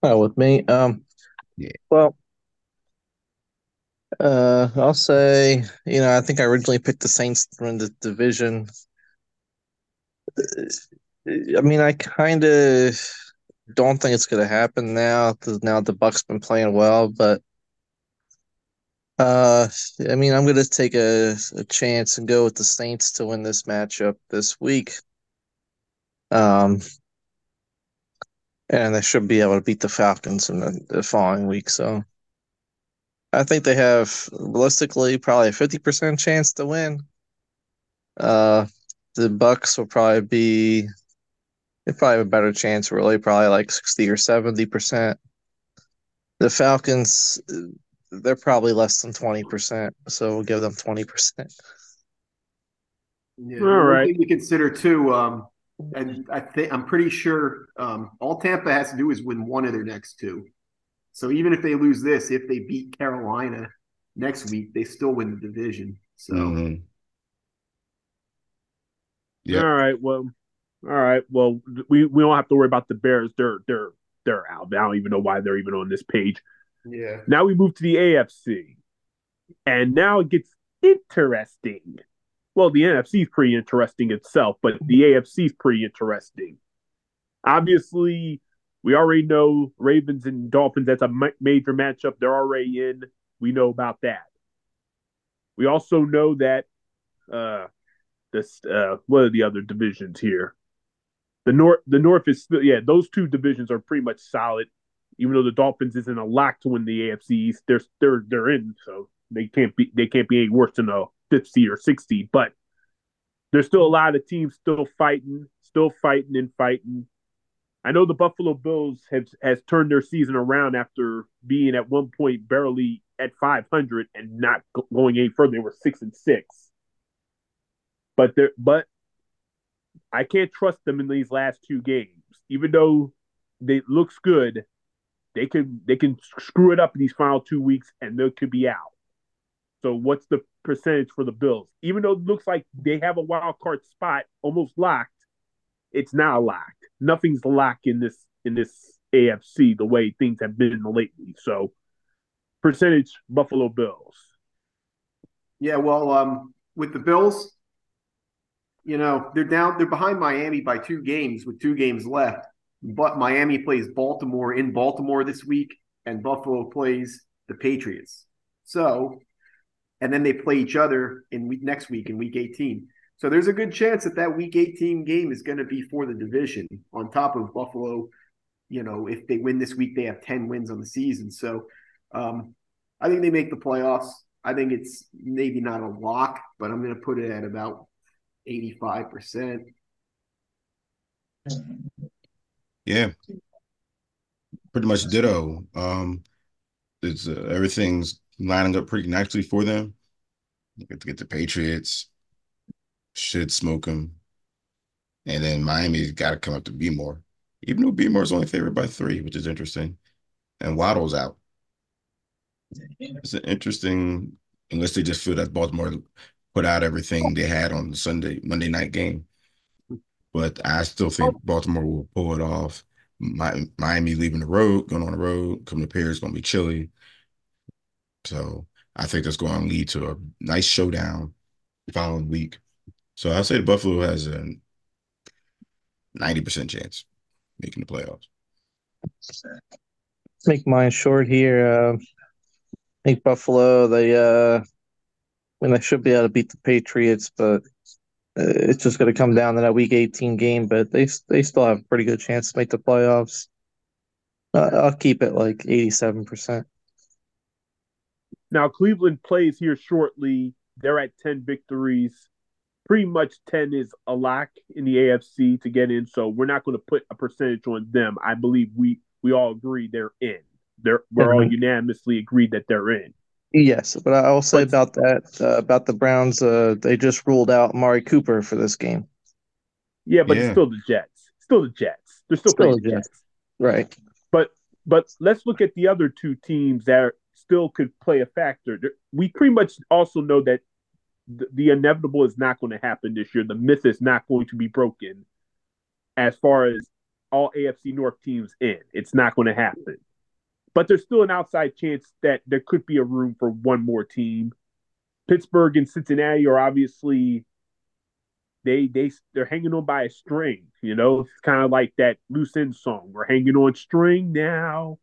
Oh, with me, um, yeah. Well, uh, I'll say, you know, I think I originally picked the Saints to win the division. I mean, I kind of don't think it's going to happen now now the Bucks been playing well, but uh, I mean, I'm going to take a, a chance and go with the Saints to win this matchup this week. Um, and they should be able to beat the Falcons in the, the following week. So I think they have realistically probably a 50% chance to win. Uh, the Bucks will probably be they probably have a better chance, really, probably like sixty or seventy percent. The Falcons, they're probably less than twenty percent, so we'll give them twenty percent. Yeah, All right. Thing to consider too, um, and I think I'm pretty sure um, all Tampa has to do is win one of their next two. So even if they lose this, if they beat Carolina next week, they still win the division. So. Mm-hmm. Yeah. All right. Well, all right. Well, we, we don't have to worry about the Bears. They're they're they're out. I don't even know why they're even on this page. Yeah. Now we move to the AFC, and now it gets interesting. Well, the NFC is pretty interesting itself, but the AFC is pretty interesting. Obviously, we already know Ravens and Dolphins. That's a major matchup. They're already in. We know about that. We also know that uh, this uh what are the other divisions here? The north the north is still yeah, those two divisions are pretty much solid. Even though the Dolphins isn't a lock to win the AFC East, they're they're they're in, so they can't be they can't be any worse than a fifth seed or sixth seed. But there's still a lot of teams still fighting, still fighting and fighting. I know the Buffalo Bills have has turned their season around after being at one point barely at 500 and not going any further. They were six and six. But there, but I can't trust them in these last two games. Even though they looks good, they can they can screw it up in these final two weeks and they could be out. So what's the percentage for the Bills? Even though it looks like they have a wild card spot almost locked, it's not locked. Nothing's locked in this in this AFC the way things have been lately. So percentage Buffalo Bills. Yeah, well, um, with the Bills, you know, they're down, they're behind Miami by two games with two games left. But Miami plays Baltimore in Baltimore this week, and Buffalo plays the Patriots. So, and then they play each other in week next week in week 18. So there's a good chance that that week 18 game is going to be for the division on top of Buffalo. You know, if they win this week, they have 10 wins on the season. So Um, I think they make the playoffs. I think it's maybe not a lock, but I'm going to put it at about 85%. Yeah. Pretty much ditto. Um, it's uh, everything's lining up pretty nicely for them. You get to get the Patriots, should smoke them, and then Miami's got to come up to be more. Even though Beemore is only favored by three, which is interesting, and Waddle's out. It's an interesting, unless they just feel that Baltimore put out everything they had on the Sunday Monday night game. But I still think oh. Baltimore will pull it off. My, Miami leaving the road, going on the road, coming to Paris, going to be chilly. So I think that's going to lead to a nice showdown the following week. So I say the Buffalo has a ninety percent chance making the playoffs. Make mine short here. Uh, I think Buffalo. They, uh, I mean, they should be able to beat the Patriots, but uh, it's just going to come down to that Week 18 game. But they they still have a pretty good chance to make the playoffs. Uh, I'll keep it like 87 percent. Now Cleveland plays here shortly. They're at 10 victories. Pretty much 10 is a lock in the AFC to get in. So we're not going to put a percentage on them. I believe we we all agree they're in. They're we're all unanimously agreed that they're in. Yes, but I will say But- about that uh, about the Browns. Uh, they just ruled out Mari Cooper for this game. Yeah, but Yeah. it's still the Jets. Still the Jets. They're still, Still playing the the Jets. Jets. Right. But but let's look at the other two teams that still could play a factor. We pretty much also know that the, inevitable is not going to happen this year. The myth is not going to be broken as far as all AFC North teams in. It's not going to happen. But there's still an outside chance that there could be a room for one more team. Pittsburgh and Cincinnati are obviously they they they're hanging on by a string. You know, it's kind of like that loose end song. We're hanging on string now.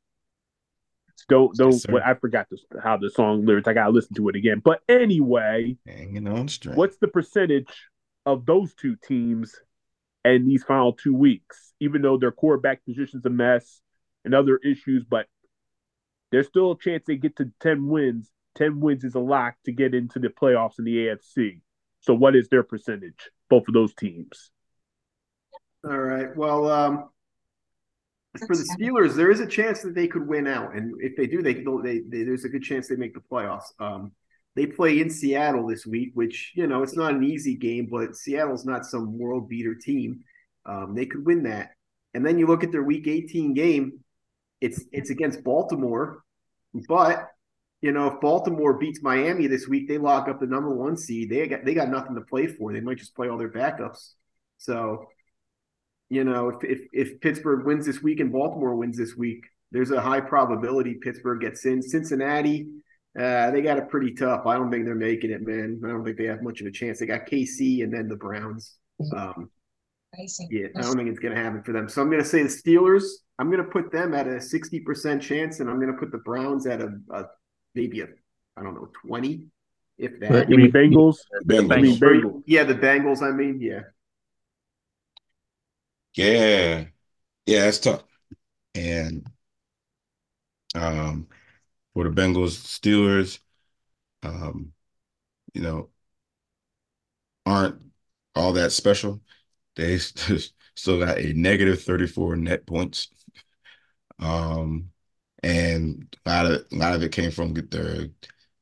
Don't don't. Yes, sir. what I forgot this, how the song lyrics. I gotta listen to it again. But anyway, Hanging on string. what's the percentage of those two teams and these final two weeks? Even though their quarterback position's a mess and other issues, but there's still a chance they get to ten wins. Ten wins is a lock to get into the playoffs in the AFC. So what is their percentage? Both of those teams. All right. Well, um, for the Steelers, there is a chance that they could win out, and if they do, they, they, they there's a good chance they make the playoffs. Um, they play in Seattle this week, which you know it's not an easy game, but Seattle's not some world beater team. Um, they could win that, and then you look at their Week 18 game. It's it's against Baltimore, but you know if Baltimore beats Miami this week, they lock up the number one seed. They got they got nothing to play for. They might just play all their backups. So you know, if, if if Pittsburgh wins this week and Baltimore wins this week, there's a high probability Pittsburgh gets in. Cincinnati, uh, they got it pretty tough. I don't think they're making it, man. I don't think they have much of a chance. They got KC and then the Browns. Um, yeah, I don't think it's going to happen for them. So I'm going to say the Steelers. I'm going to put them at a 60% chance, and I'm going to put the Browns at a, a maybe a I don't know 20, if that. But You mean Bengals? Bengals. I mean Bengals. yeah, the Bengals. I mean, yeah. Yeah. Yeah, it's tough. And um for the Bengals, Steelers, um, you know, aren't all that special. They [laughs] still got a negative 34 net points. Um, and a lot of a lot of it came from the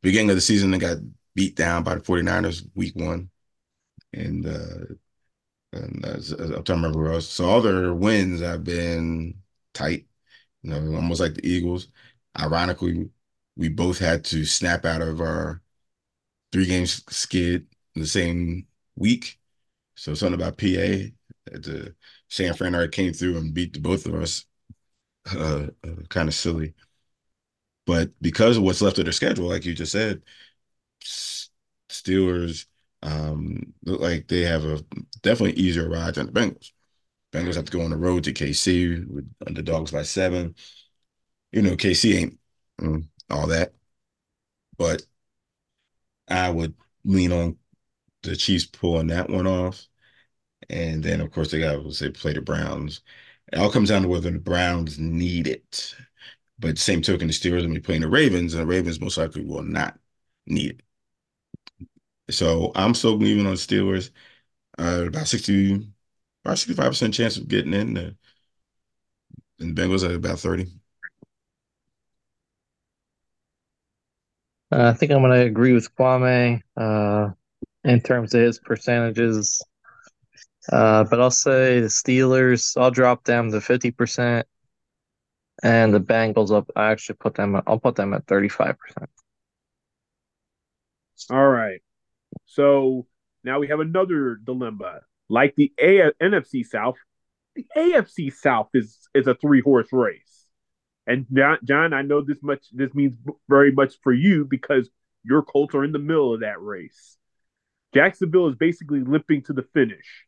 beginning of the season. They got beat down by the 49ers week one. And uh and as, as, I'm trying to remember else. So all their wins have been tight, you know, almost like the Eagles. Ironically, we both had to snap out of our three games skid in the same week. So something about PA, the San Fran already came through and beat both of us. Uh, uh, kind of silly, but because of what's left of their schedule, like you just said, Steelers um, look like they have a definitely easier ride than the Bengals. Bengals have to go on the road to KC with underdogs by seven. You know, KC ain't mm, all that, but I would lean on the Chiefs pulling that one off. And then, of course, they got to say play the Browns. It all comes down to whether the Browns need it. But same token, the Steelers will be playing the Ravens, and the Ravens most likely will not need it. So I'm still leaving on the Steelers. Uh, about 60, about 65% chance of getting in. The, and the Bengals at about 30. Uh, I think I'm going to agree with Kwame uh, in terms of his percentages. Uh, but I'll say the Steelers, I'll drop them to 50%. And the Bengals, I'll, I actually put them, I'll put them at 35%. All right. So now we have another dilemma. Like the A- NFC South, the AFC South is is a three horse race. And John, John, I know this much. This means very much for you because your Colts are in the middle of that race. Jacksonville is basically limping to the finish.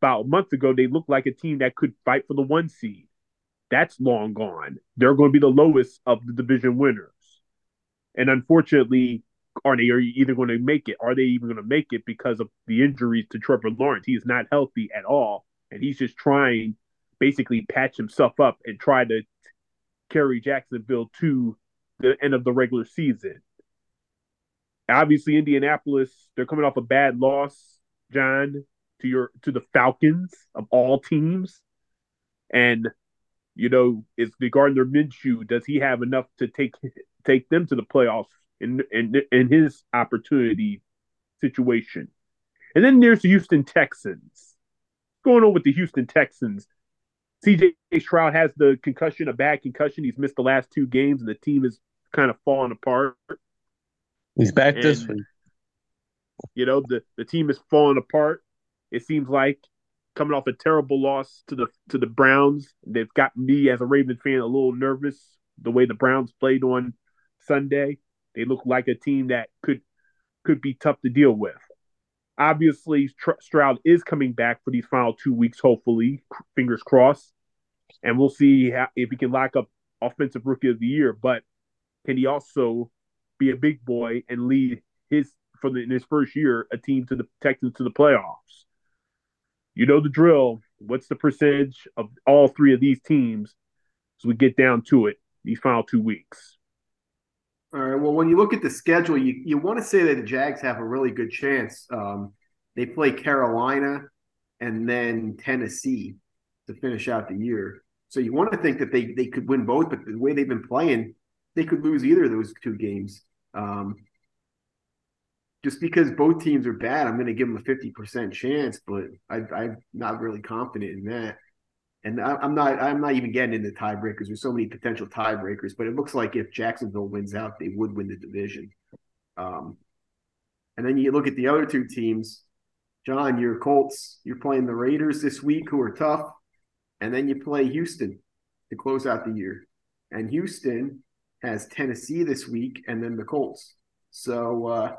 About a month ago, they looked like a team that could fight for the one seed. That's long gone. They're going to be the lowest of the division winners. And unfortunately, are they are either going to make it? Are they even going to make it because of the injuries to Trevor Lawrence? He is not healthy at all, and he's just trying basically patch himself up and try to carry Jacksonville to the end of the regular season. Obviously, Indianapolis, they're coming off a bad loss, John, to your to the Falcons of all teams. And you know, is the Gardner Minshew, does he have enough to take take them to the playoffs in in in his opportunity situation? And then there's the Houston Texans. What's going on with the Houston Texans? CJ Stroud has the concussion, a bad concussion. He's missed the last two games, and the team is kind of falling apart. He's back this And- week. You know, the, the team is falling apart. It seems like coming off a terrible loss to the to the Browns. They've got me as a Ravens fan a little nervous the way the Browns played on Sunday. They look like a team that could could be tough to deal with. Obviously, Tr- Stroud is coming back for these final two weeks. Hopefully, fingers crossed, and we'll see how, if he can lock up offensive rookie of the year. But can he also be a big boy and lead his for the, in his first year a team to the Texans to the playoffs? You know the drill. What's the percentage of all three of these teams as we get down to it these final two weeks? All right. Well, when you look at the schedule, you, you want to say that the Jags have a really good chance. Um, they play Carolina and then Tennessee to finish out the year. So you want to think that they they could win both, but the way they've been playing, they could lose either of those two games. Um, just because both teams are bad, I'm going to give them a 50% chance, but I, I'm not really confident in that. And I, I'm not I'm not even getting into tiebreakers. There's so many potential tiebreakers, but it looks like if Jacksonville wins out, they would win the division. Um, and then you look at the other two teams. John, your Colts, you're playing the Raiders this week, who are tough, and then you play Houston to close out the year. And Houston has Tennessee this week, and then the Colts. So uh,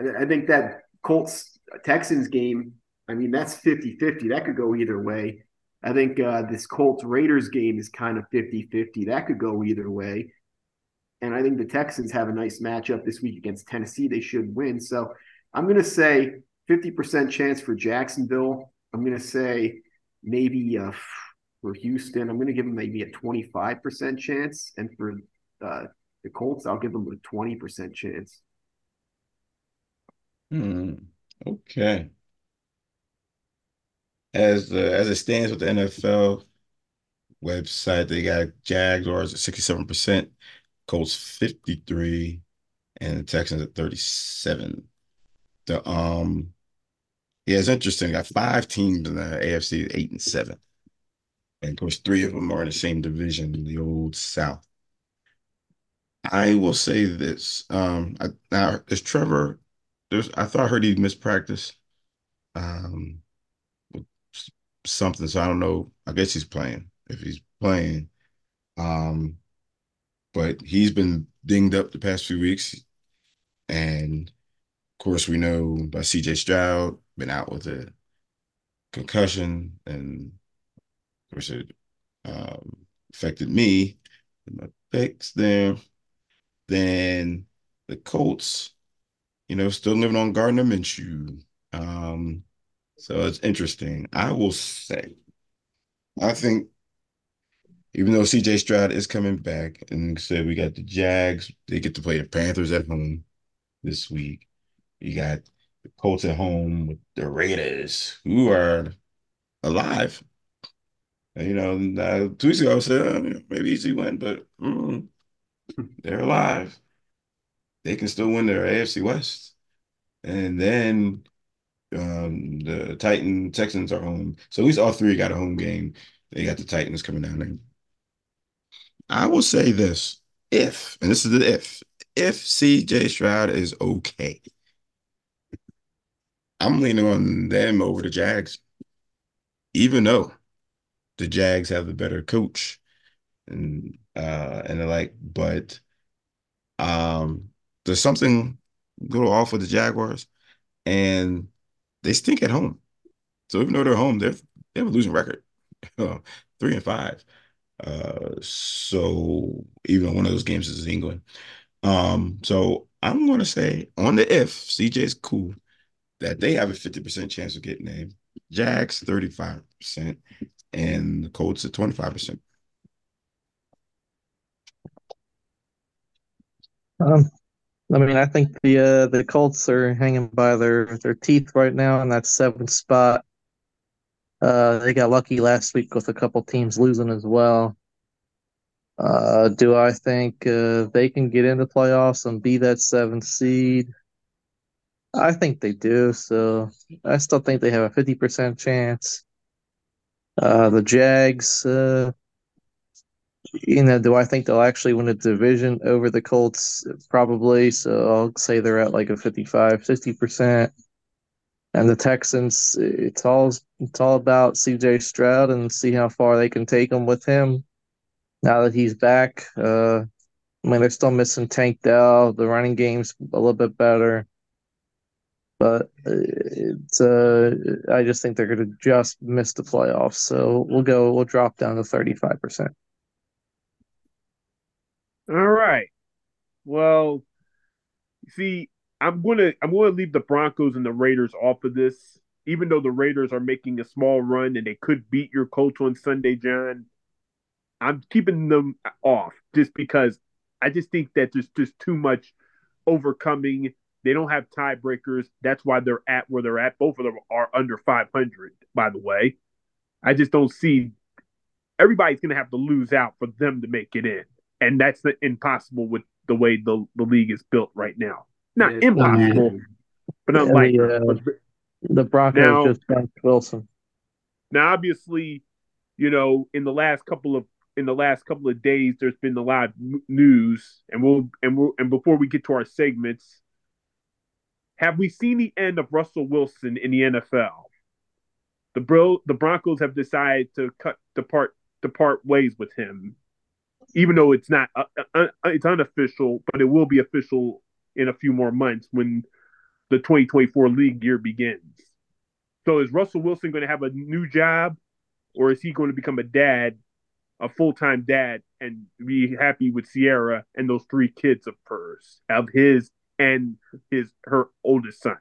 I think that Colts Texans game I mean, that's 50 50. That could go either way. I think uh, this Colts Raiders game is kind of 50 50. That could go either way. And I think the Texans have a nice matchup this week against Tennessee. They should win. So I'm going to say 50% chance for Jacksonville. I'm going to say maybe uh, for Houston, I'm going to give them maybe a 25% chance. And for uh, the Colts, I'll give them a 20% chance. Hmm. Okay. As the as it stands with the NFL website, they got Jaguars at 67%, Colts 53, and the Texans at 37. The um yeah, it's interesting. Got five teams in the AFC, eight and seven. And of course, three of them are in the same division, the old South. I will say this. Um, I, now is Trevor. There's. I thought I heard he missed practice. Um, something. So I don't know. I guess he's playing. If he's playing, um, but he's been dinged up the past few weeks, and of course we know by C.J. Stroud been out with a concussion, and of course it um, affected me. My picks there. Then the Colts, you know, still living on Gardner Minshew. Um, so it's interesting. I will say, I think even though CJ Stroud is coming back, and said we got the Jags, they get to play the Panthers at home this week. You got the Colts at home with the Raiders, who are alive. And, you know, uh, two weeks ago I said uh, maybe easy win, but mm, they're alive. They can still win their AFC West. And then um, the Titan Texans are home. So at least all three got a home game. They got the Titans coming down there. I will say this if, and this is the if, if CJ Stroud is okay, I'm leaning on them over the Jags, even though the Jags have the better coach and uh and the like, but um there's something a little off with the Jaguars, and they stink at home. So even though they're home, they're they have a losing record, [laughs] three and five. Uh, so even one of those games is England, um, so I'm going to say on the if CJ's cool that they have a 50% chance of getting named. Jags 35% and the Colts at 25%. Um, I mean, I think the uh, the Colts are hanging by their their teeth right now in that seventh spot. Uh, they got lucky last week with a couple teams losing as well. Uh, do I think uh, they can get into playoffs and be that seventh seed? I think they do. So I still think they have a fifty percent chance. Uh, the Jags, uh, you know, do I think they'll actually win a division over the Colts? Probably. So I'll say they're at like a 55, 60%. And the Texans, it's all it's all about CJ Stroud and see how far they can take him with him. Now that he's back, uh, I mean they're still missing Tank Dell. The running game's a little bit better, but it's uh, I just think they're going to just miss the playoffs. So we'll go, we'll drop down to thirty five percent. All right. Well, see, I'm gonna I'm gonna leave the Broncos and the Raiders off of this, even though the Raiders are making a small run and they could beat your Colts on Sunday, John. I'm keeping them off just because I just think that there's just too much overcoming. They don't have tiebreakers. That's why they're at where they're at. Both of them are under 500, by the way. I just don't see everybody's going to have to lose out for them to make it in. And that's the, impossible with the way the, the league is built right now. Not Yeah. impossible, but Yeah, like the, uh, The Broncos Now- just benched Wilson. Now, obviously, you know, in the last couple of in the last couple of days, there's been a lot of news, and we'll and we'll and before we get to our segments, have we seen the end of Russell Wilson in the NFL? The bro, the Broncos have decided to cut depart depart ways with him, even though it's not uh, uh, it's unofficial, but it will be official in a few more months when the 2024 league year begins. So is Russell Wilson going to have a new job, or is he going to become a dad, a full time dad, and be happy with Ciara and those three kids of hers, of his and his her oldest son?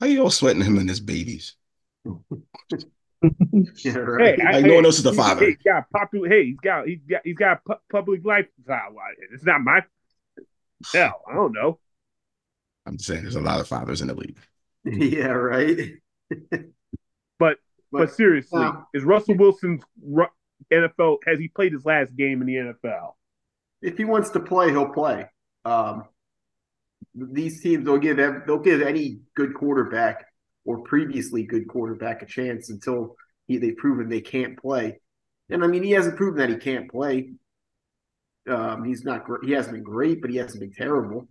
How you all sweating him and his babies? [laughs] [laughs] Yeah, right. Hey, I, Like, no hey, one else is the father. He's got popular. Hey, he's got he's got he's got pu- public lifestyle. It's not my hell. I don't know. I'm just saying there's a lot of fathers in the league. [laughs] yeah, right. [laughs] But but seriously, uh, is Russell Wilson's ru- NFL? Has he played his last game in the NFL? if he wants to play, he'll play. Um, these teams will give they'll give any good quarterback or previously good quarterback a chance until he, they've proven they can't play. And I mean, he hasn't proven that he can't play. Um, he's not he hasn't been great, but he hasn't been terrible.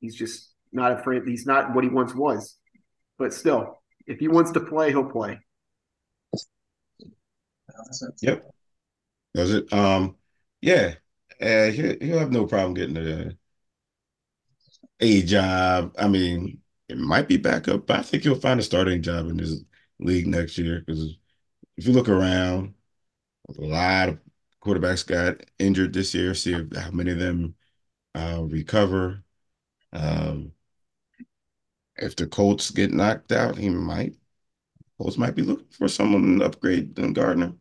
He's just not afraid. He's not what he once was. But still, if he wants to play, he'll play. Yep. Does it? Um, yeah. Uh, he'll, he'll have no problem getting a a job. I mean, it might be backup, but I think he'll find a starting job in this league next year. Because if you look around, a lot of quarterbacks got injured this year. See if- how many of them uh, recover. Um, if the Colts get knocked out, he might. Colts might be looking for someone to upgrade than Gardner.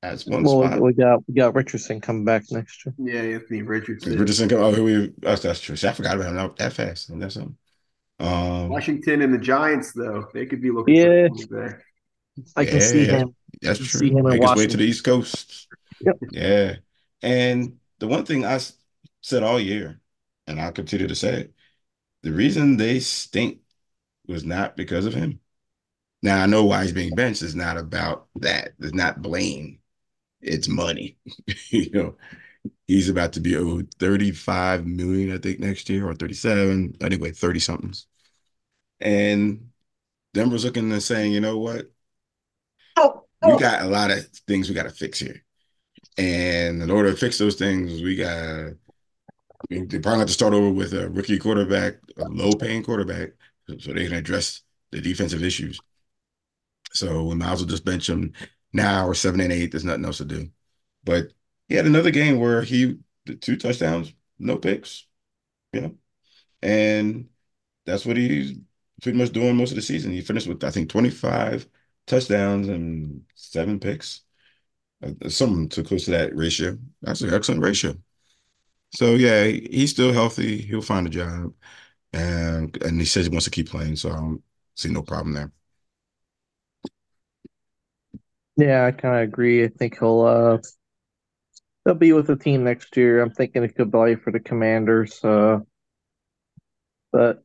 That's one Well, spot. we, we got we got Richardson coming back next year. Yeah, Anthony Richardson. Richardson come. Oh, who we? That's, that's true. See, I forgot about him that, that fast. And that's something. Um, Washington and the Giants, though, they could be looking Yeah. there. I can see him. That's true. see him Make his way to the East Coast. Yep. Yeah. And the one thing I said all year, and I'll continue to say it, the reason they stink was not because of him. Now I know why he's being benched. It's not about that. It's not blame. It's money. [laughs] you know, he's about to be owed 35 million, I think, next year, or 37. Anyway, 30 somethings. And Denver's looking and saying, you know what? Oh, we oh. got a lot of things we got to fix here. And in order to fix those things, we got they probably have to start over with a rookie quarterback, a low paying quarterback, so they can address the defensive issues. So we might as well just bench him now or seven and eight. There's nothing else to do. But he had another game where he two touchdowns, no picks, you know, and that's what he's pretty much doing most of the season. He finished with I think 25 touchdowns and seven picks, uh, something too close to that ratio. That's an excellent ratio. So yeah, he's still healthy. He'll find a job, and and he says he wants to keep playing. So I don't see no problem there. Yeah, I kind of agree. I think he'll uh he'll be with the team next year. I'm thinking he could play for the Commanders. Uh, but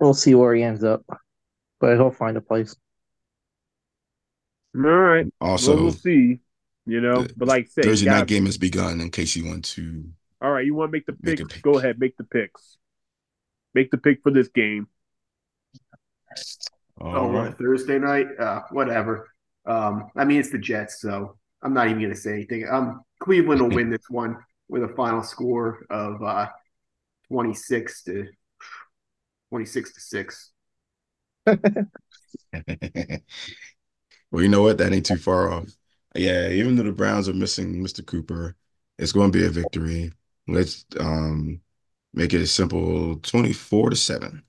we'll see where he ends up. But he'll find a place. All right. Also, well, we'll see. You know, the but like I said, Thursday gotta- night game has begun. In case you want to, all right, you want to make the Make picks? pick. Go ahead, make the picks. Make the pick for this game. all Oh, right. Thursday night? Uh, whatever. Um, I mean, it's the Jets, so I'm not even going to say anything. Um, Cleveland will win this one with a final score of uh, 26 to 26 to six. [laughs] well, you know what? That ain't too far off. Yeah, even though the Browns are missing Mr. Cooper, it's going to be a victory. Let's um make it a simple 24 to 7.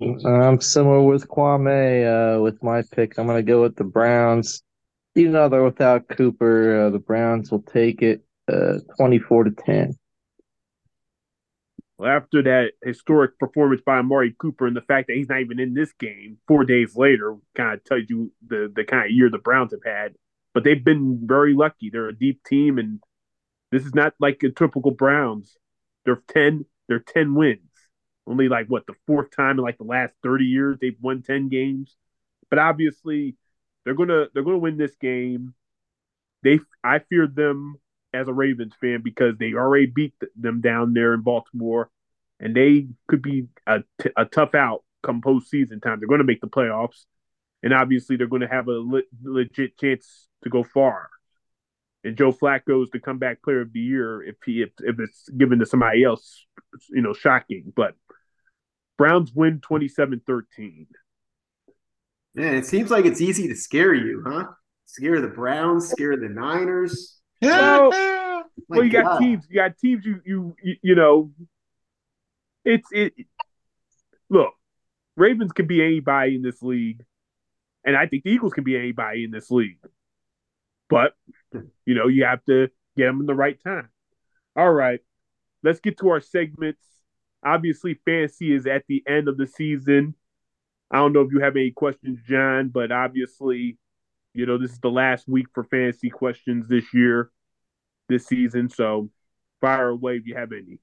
I'm similar with Kwame uh, with my pick. I'm going to go with the Browns. Even though they're without Cooper, uh, the Browns will take it uh, 24 to 10. Well, after that historic performance by Amari Cooper and the fact that he's not even in this game four days later kind of tells you the, the kind of year the Browns have had. But they've been very lucky. They're a deep team, and this is not like a typical Browns. They're ten. They're ten wins. Only like what the fourth time in like the last thirty years they've won ten games. But obviously, they're gonna they're gonna win this game. They I feared them as a Ravens fan because they already beat them down there in Baltimore, and they could be a, t- a tough out come postseason time. They're going to make the playoffs, and obviously they're going to have a le- legit chance to go far. And Joe Flacco's the comeback player of the year if he if, if it's given to somebody else, you know, shocking. But Browns win 27-13. Man, it seems like it's easy to scare you, huh? Scare the Browns, scare the Niners. Well, well, you got teams. You got teams. You you you, you know, it's it. Look, Ravens can be anybody in this league, and I think the Eagles can be anybody in this league. But you know, you have to get them in the right time. All right, let's get to our segments. Obviously, fantasy is at the end of the season. I don't know if you have any questions, John, but obviously, you know, this is the last week for fantasy questions this year, this season. So fire away if you have any.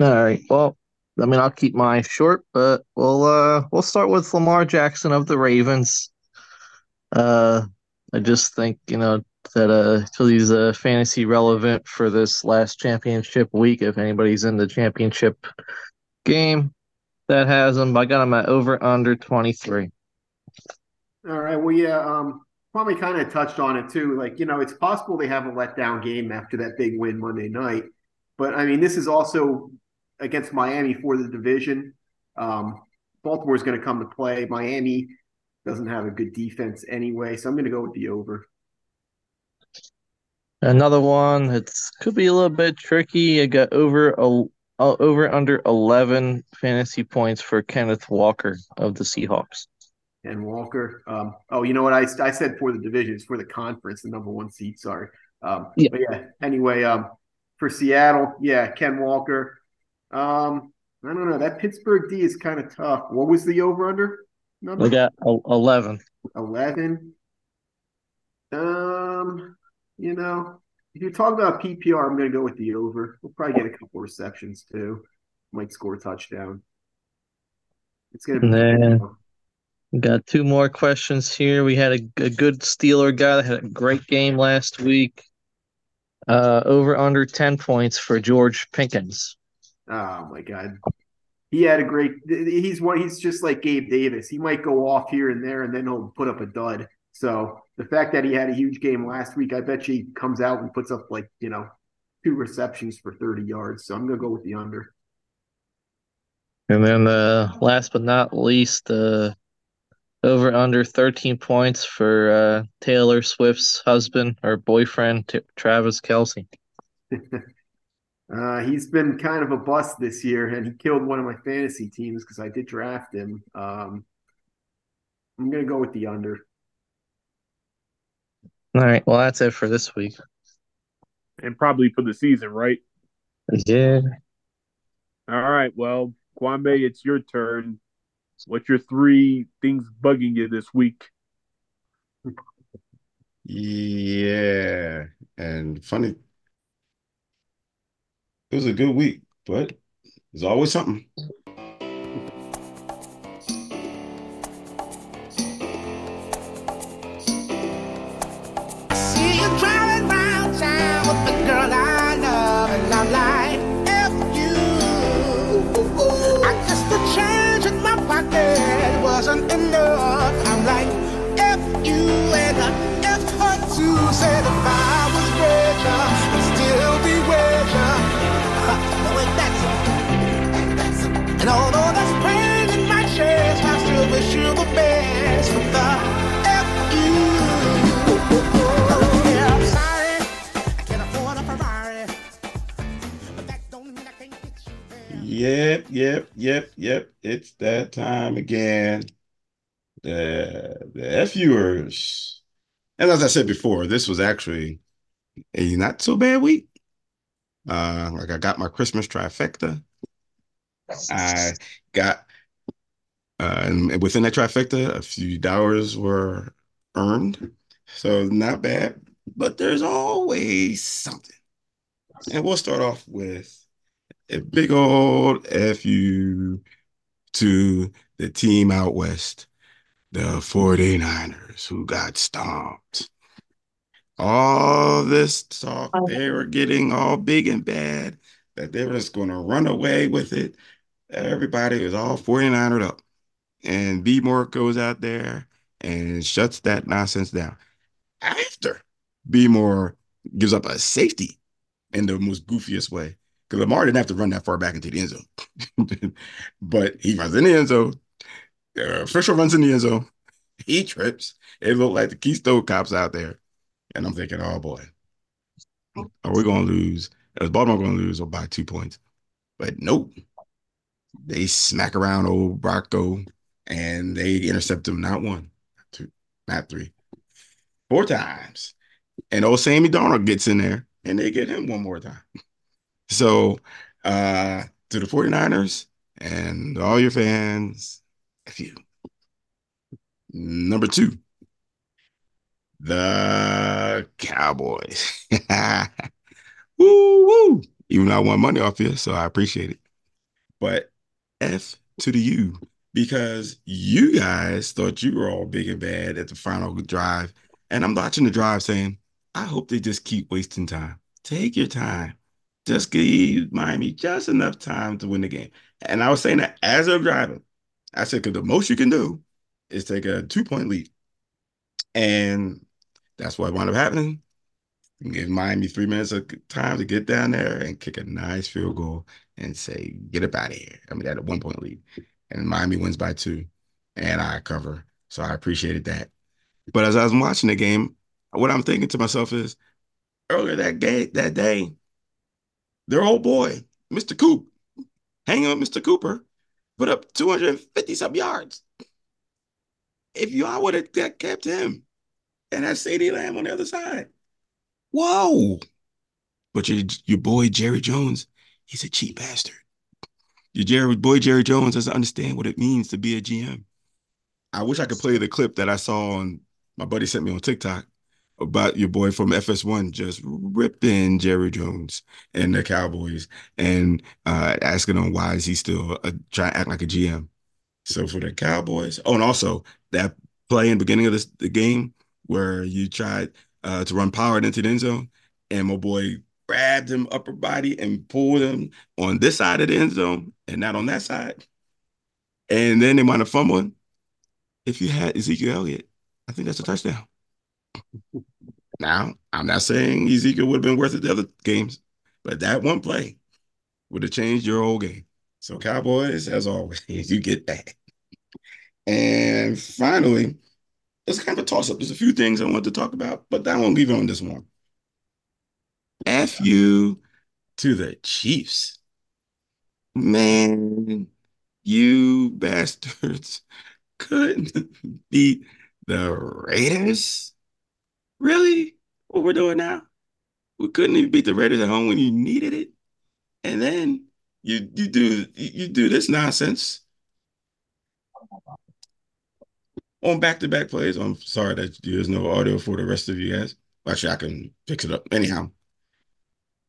All right. Well, I mean, I'll keep mine short, but we'll uh we'll start with Lamar Jackson of the Ravens. Uh, I just think you know that uh till he's uh fantasy relevant for this last championship week. If anybody's in the championship game, that has him. I got them at over under twenty three. All right. Well, yeah. Um, Kwame kind of touched on it too. Like, you know, it's possible they have a letdown game after that big win Monday night. But I mean, this is also against Miami for the division. Um, Baltimore's going to come to play. Miami doesn't have a good defense anyway, so I'm going to go with the over. Another one. It's could be a little bit tricky. I got over a over under eleven fantasy points for Kenneth Walker of the Seahawks. Ken Walker. Um, oh, you know what? I, I said for the divisions, for the conference, the number one seed. Sorry. Um, Yeah. But yeah, anyway, um, for Seattle, yeah, Ken Walker. Um, I don't know. That Pittsburgh D is kind of tough. What was the over under number? We got 11. 11. Um, you know, if you talk about PPR, I'm going to go with the over. We'll probably get a couple receptions too. Might score a touchdown. It's going to be. Then- We got two more questions here. We had a, a good Steeler guy that had a great game last week. Uh, over under 10 points for George Pickens. Oh my god. He had a great he's one he's just like Gabe Davis. He might go off here and there and then he'll put up a dud. So the fact that he had a huge game last week, I bet you he comes out and puts up like, you know, two receptions for 30 yards. So I'm gonna go with the under. And then uh, last but not least, uh, over under 13 points for uh, Taylor Swift's husband or boyfriend, T- Travis Kelce. [laughs] Uh, he's been kind of a bust this year, and he killed one of my fantasy teams because I did draft him. Um, I'm gonna go with the under. All right. Well, that's it for this week. and probably for the season, right? Yeah. All right. Well, Kwame, it's your turn. What's your three things bugging you this week? Yeah. And funny, it was a good week, but there's always something. Yep, yep, yep, yep. It's that time again. The the F viewers. And as I said before, this was actually a not so bad week. Uh, like I got my Christmas trifecta. I got uh, and within that trifecta, a few dollars were earned. So not bad, but there's always something. And we'll start off with a big old FU to the team out west, the 49ers, who got stomped. All this talk, oh. they were getting all big and bad, that they were just going to run away with it. Everybody was all 49ered up. And B More goes out there and shuts that nonsense down. After B More gives up a safety in the most goofiest way. Because Lamar didn't have to run that far back into the end zone. [laughs] but he runs in the end zone. Uh, Fisher runs in the end zone. [laughs] He trips. It looked like the Keystone cops out there. And I'm thinking, oh boy, are we going to lose? Is Baltimore going to lose or by two points? But nope. They smack around old Brocco and they intercept him not one, not two, not three, four times. And old Sammy Darnold gets in there and they get him one more time. So uh to the 49ers and all your fans, F you. Number two, the Cowboys. [laughs] woo woo. Even though I won money off you, so I appreciate it. But F to the U because you guys thought you were all big and bad at the final drive. And I'm watching the drive saying, I hope they just keep wasting time. Take your time. Just give Miami just enough time to win the game. And I was saying that as I'm driving. I said, because the most you can do is take a two point lead. And that's what wound up happening. Give Miami three minutes of time to get down there and kick a nice field goal and say, get up out of here. I mean, had a one point lead. And Miami wins by two. And I cover. So I appreciated that. But as I was watching the game, what I'm thinking to myself is earlier that day, that day, their old boy, Mr. Coop, hanging with Mr. Cooper, put up 250 some yards. if you I would have kept him and had CeeDee Lamb on the other side. Whoa. But your your boy Jerry Jones, he's a cheap bastard. Your Jerry boy Jerry Jones doesn't understand what it means to be a GM. I wish I could play the clip that I saw on my buddy sent me on TikTok about your boy from FS1 just ripping Jerry Jones and the Cowboys and uh, asking him why is he still trying to act like a GM. So for the Cowboys, oh, and also that play in the beginning of this the game where you tried uh, to run power into the end zone, and my boy grabbed him upper body and pulled him on this side of the end zone and not on that side. And then they might have fumbled. If you had Ezekiel Elliott, I think that's a touchdown. [laughs] now, I'm not saying Ezekiel would have been worth it the other games, but that one play would have changed your whole game. So, Cowboys, as always, [laughs] you get that. And finally, it's kind of a toss up. There's a few things I want to talk about, but I won't leave it on this one. F you to the Chiefs. Man, you bastards [laughs] couldn't beat the Raiders. Really? What we're doing now? We couldn't even beat the Raiders at home when you needed it. And then you you do you do this nonsense on back-to-back plays. I'm sorry that there's no audio for the rest of you guys. Actually, I can fix it up. Anyhow,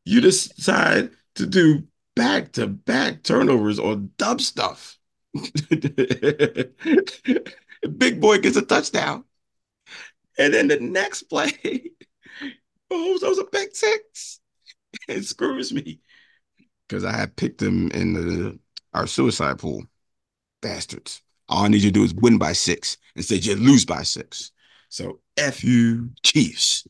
you decide to do back-to-back turnovers or dub stuff. [laughs] Big boy gets a touchdown. And then the next play, [laughs] oh, those a big six. It screws me. Because I had picked him in the our suicide pool. Bastards. All I need you to do is win by six instead you lose by six. So F you, Chiefs.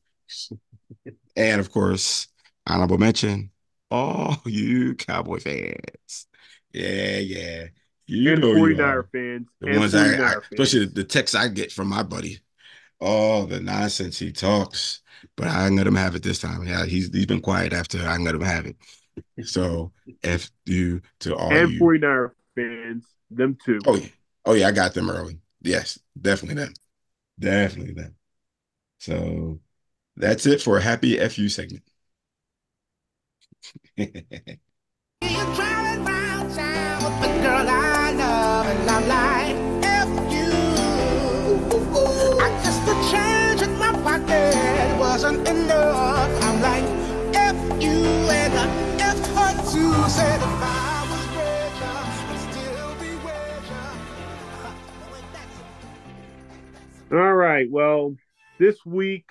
[laughs] and of course, honorable mention, all you Cowboy fans. Yeah, yeah. You and know 49er fans. The and ones I, 49er I fans. especially the texts I get from my buddy. Oh, the nonsense he talks. But I let him have it this time. Yeah, he's he's been quiet after I let him have it. So F you to all and you 49er fans, them too. Oh yeah. Oh yeah, I got them early. Yes, definitely them. Definitely them. So that's it for a happy FU segment. [laughs] All right. Well, this week,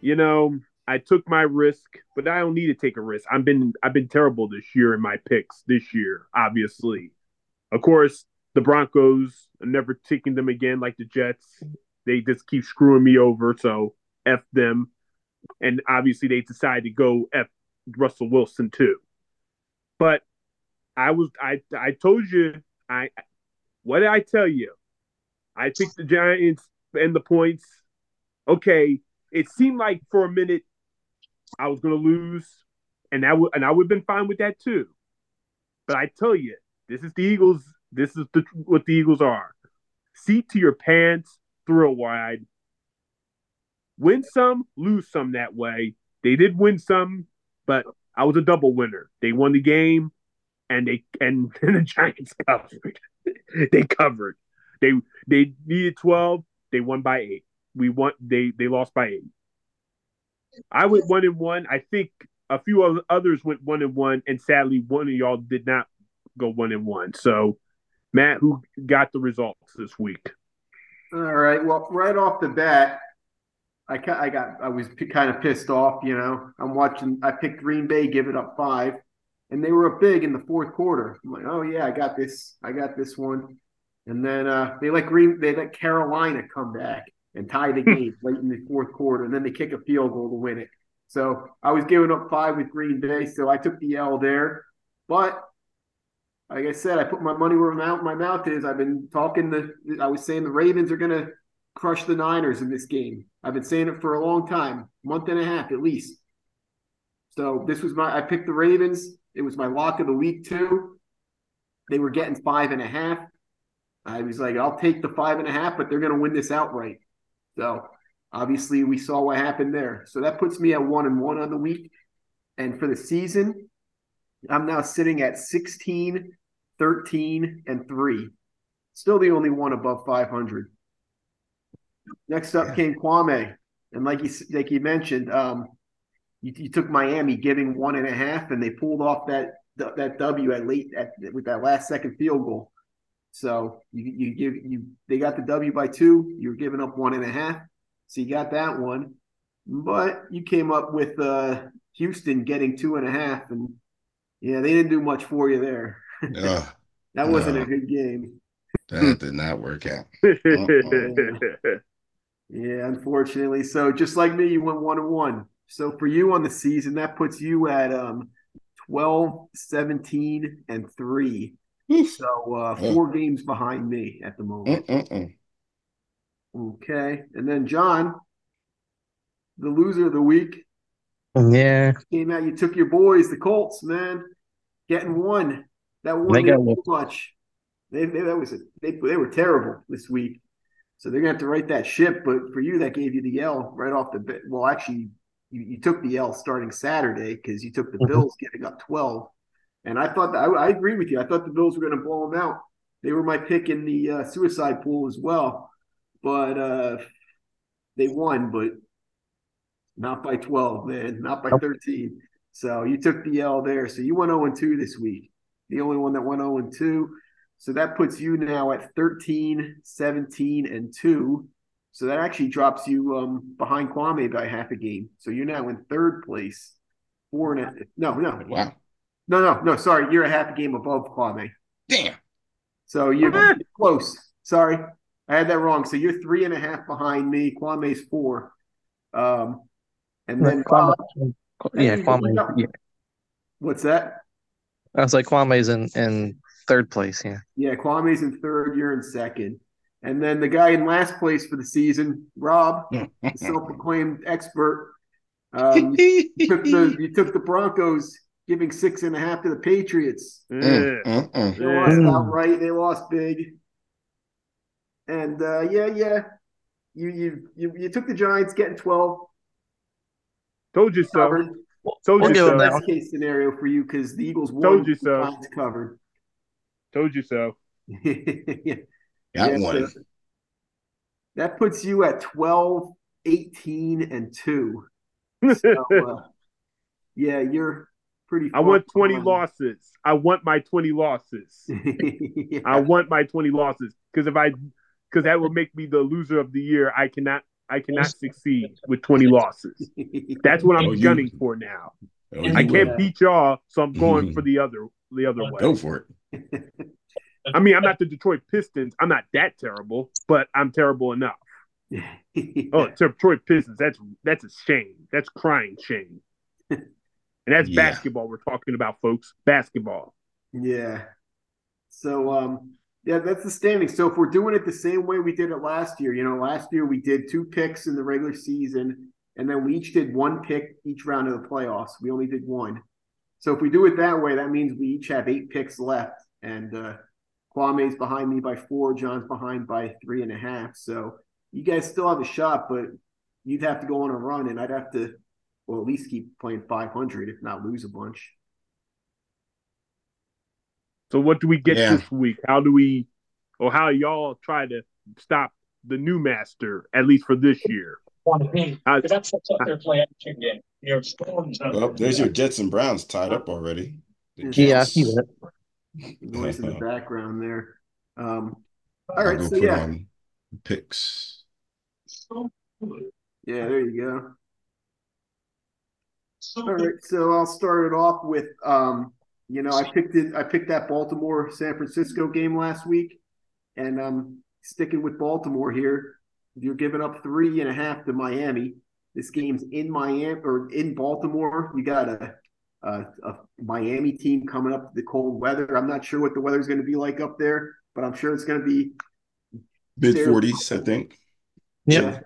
you know, I took my risk, but I don't need to take a risk. I've been I've been terrible this year in my picks this year, obviously. Of course, the Broncos, I'm never taking them again like the Jets. They just keep screwing me over, so F them. And obviously they decided to go F Russell Wilson too. But I was I I told you I what did I tell you? I picked the Giants and the points. Okay, it seemed like for a minute I was going to lose, and that would and I would have been fine with that too. But I tell you, this is the Eagles. This is the, what the Eagles are. Seat to your pants, throw wide. Win some, lose some that way. They did win some, but I was a double winner. They won the game, and they and, and [laughs] the Giants covered. they covered. They they needed twelve. They won by eight. We won. They they lost by eight. I went one and one. I think a few others went one and one, and sadly, one of y'all did not go one and one. So, Matt, who got the results this week? All right. Well, right off the bat, I I got I was p- kind of pissed off. You know, I'm watching. I picked Green Bay, give it up five, and they were up big in the fourth quarter. I'm like, oh yeah, I got this. I got this one. And then uh, they let Green they let Carolina come back and tie the [laughs] game late in the fourth quarter, and then they kick a field goal to win it. So I was giving up five with Green Bay, so I took the L there. But like I said, I put my money where my mouth, my mouth is. I've been talking the. I was saying the Ravens are going to crush the Niners in this game. I've been saying it for a long time, month and a half at least. So this was my. I picked the Ravens. It was my lock of the week too. They were getting five and a half. I was like, I'll take the five and a half, but they're going to win this outright. So obviously, we saw what happened there. So that puts me at one and one on the week. And for the season, I'm now sitting at 16, 13, and three. Still the only one above 500. Next up came Kwame. And like you, like you mentioned, um, you, you took Miami giving one and a half, and they pulled off that that W at late at with that last second field goal. So you you give you they got the W by two. You're giving up one and a half, so you got that one. But you came up with uh, Houston getting two and a half, and yeah, they didn't do much for you there. [laughs] Ugh, that wasn't no. a good game. that [laughs] did not work out. [laughs] Yeah, unfortunately. So just like me, you went one and one. So for you on the season, that puts you at um 12, 17, and three. Mm. So uh eh. four games behind me at the moment. Mm-mm-mm. Okay. And then John, the loser of the week, Yeah, came out. You took your boys, the Colts, man, getting one. That one They they got too much. They, they that was a, they they were terrible this week. So they're gonna have to write that ship. But for you, that gave you the L right off the bit. Well, actually, you, you took the L starting Saturday because you took the Mhm. Bills getting up twelve. And I thought that, I, I agree with you. I thought the Bills were gonna blow them out. They were my pick in the uh, suicide pool as well, but uh, they won, but not by twelve, man, not by thirteen. So you took the L there. So you went 0 2 this week. The only one that went 0 2. So that puts you now at 13, 17, and 2. So that actually drops you um, behind Kwame by half a game. So you're now in third place. Four and a no, no, Wow. No, no, no. Sorry, you're a half a game above Kwame. Damn. So you're close. Sorry, I had that wrong. So you're three and a half behind me. Kwame's four. Um, and then Kwame, Bob, yeah, Hey, Kwame. no. Yeah, what's that? I was like Kwame's in in third place. Yeah, Yeah, Kwame's in third. You're in second. And then the guy in last place for the season, Rob, [laughs] self-proclaimed expert. Um, you, took the, you took the Broncos, giving six and a half to the Patriots. Mm, mm, mm. They lost Mm. outright. They lost big. And uh, yeah, yeah, you you you you took the Giants getting twelve. Told you so. Covered. Told We'll you so. that. Best case scenario for you because the Eagles won. Told you so. Giants covered. Told you so. [laughs] yeah. Got Yeah, one. so that puts you at 12, 18, and 2. [laughs] So, uh, yeah, you're pretty I want 20 behind. losses. I want my 20 losses. Yeah. [laughs] I want my 20 losses because if I because that will make me the loser of the year. I cannot I cannot succeed with 20 [laughs] losses. That's what I'm Oh, you- gunning for now. Oh, I can't will. beat y'all, so I'm going [laughs] for the other the other way. Go for it. I mean, I'm not the Detroit Pistons. I'm not that terrible, but I'm terrible enough. Oh, Detroit Pistons. That's that's a shame. That's crying shame. And that's Yeah. basketball we're talking about, folks. Basketball. Yeah. So um yeah, that's the standing. So if we're doing it the same way we did it last year, you know, last year we did two picks in the regular season, and then we each did one pick each round of the playoffs. We only did one. So if we do it that way, that means we each have eight picks left. And uh Kwame's behind me by four, John's behind by three and a half. So you guys still have a shot, but you'd have to go on a run, and I'd have to well at least keep playing five hundred, if not lose a bunch. So what do we get Yeah. this week? How do we or how y'all try to stop the new master, at least for this year? I- That's what's up their play action game. You know, storms. Well, there's your Jets and Browns tied up already. Yeah, I see that. noise in the background there. Um, all I'll right, go so yeah, picks. yeah, there you go. So All right, so I'll start it off with, um, you know, I picked it. I picked that Baltimore San Francisco game last week, and I'm sticking with Baltimore here. You're giving up three and a half to Miami. This game's in Miami or in Baltimore. You got a a, a Miami team coming up the cold weather. I'm not sure what the weather's going to be like up there, but I'm sure it's going to be Mid 40s, I think. Yep. yeah,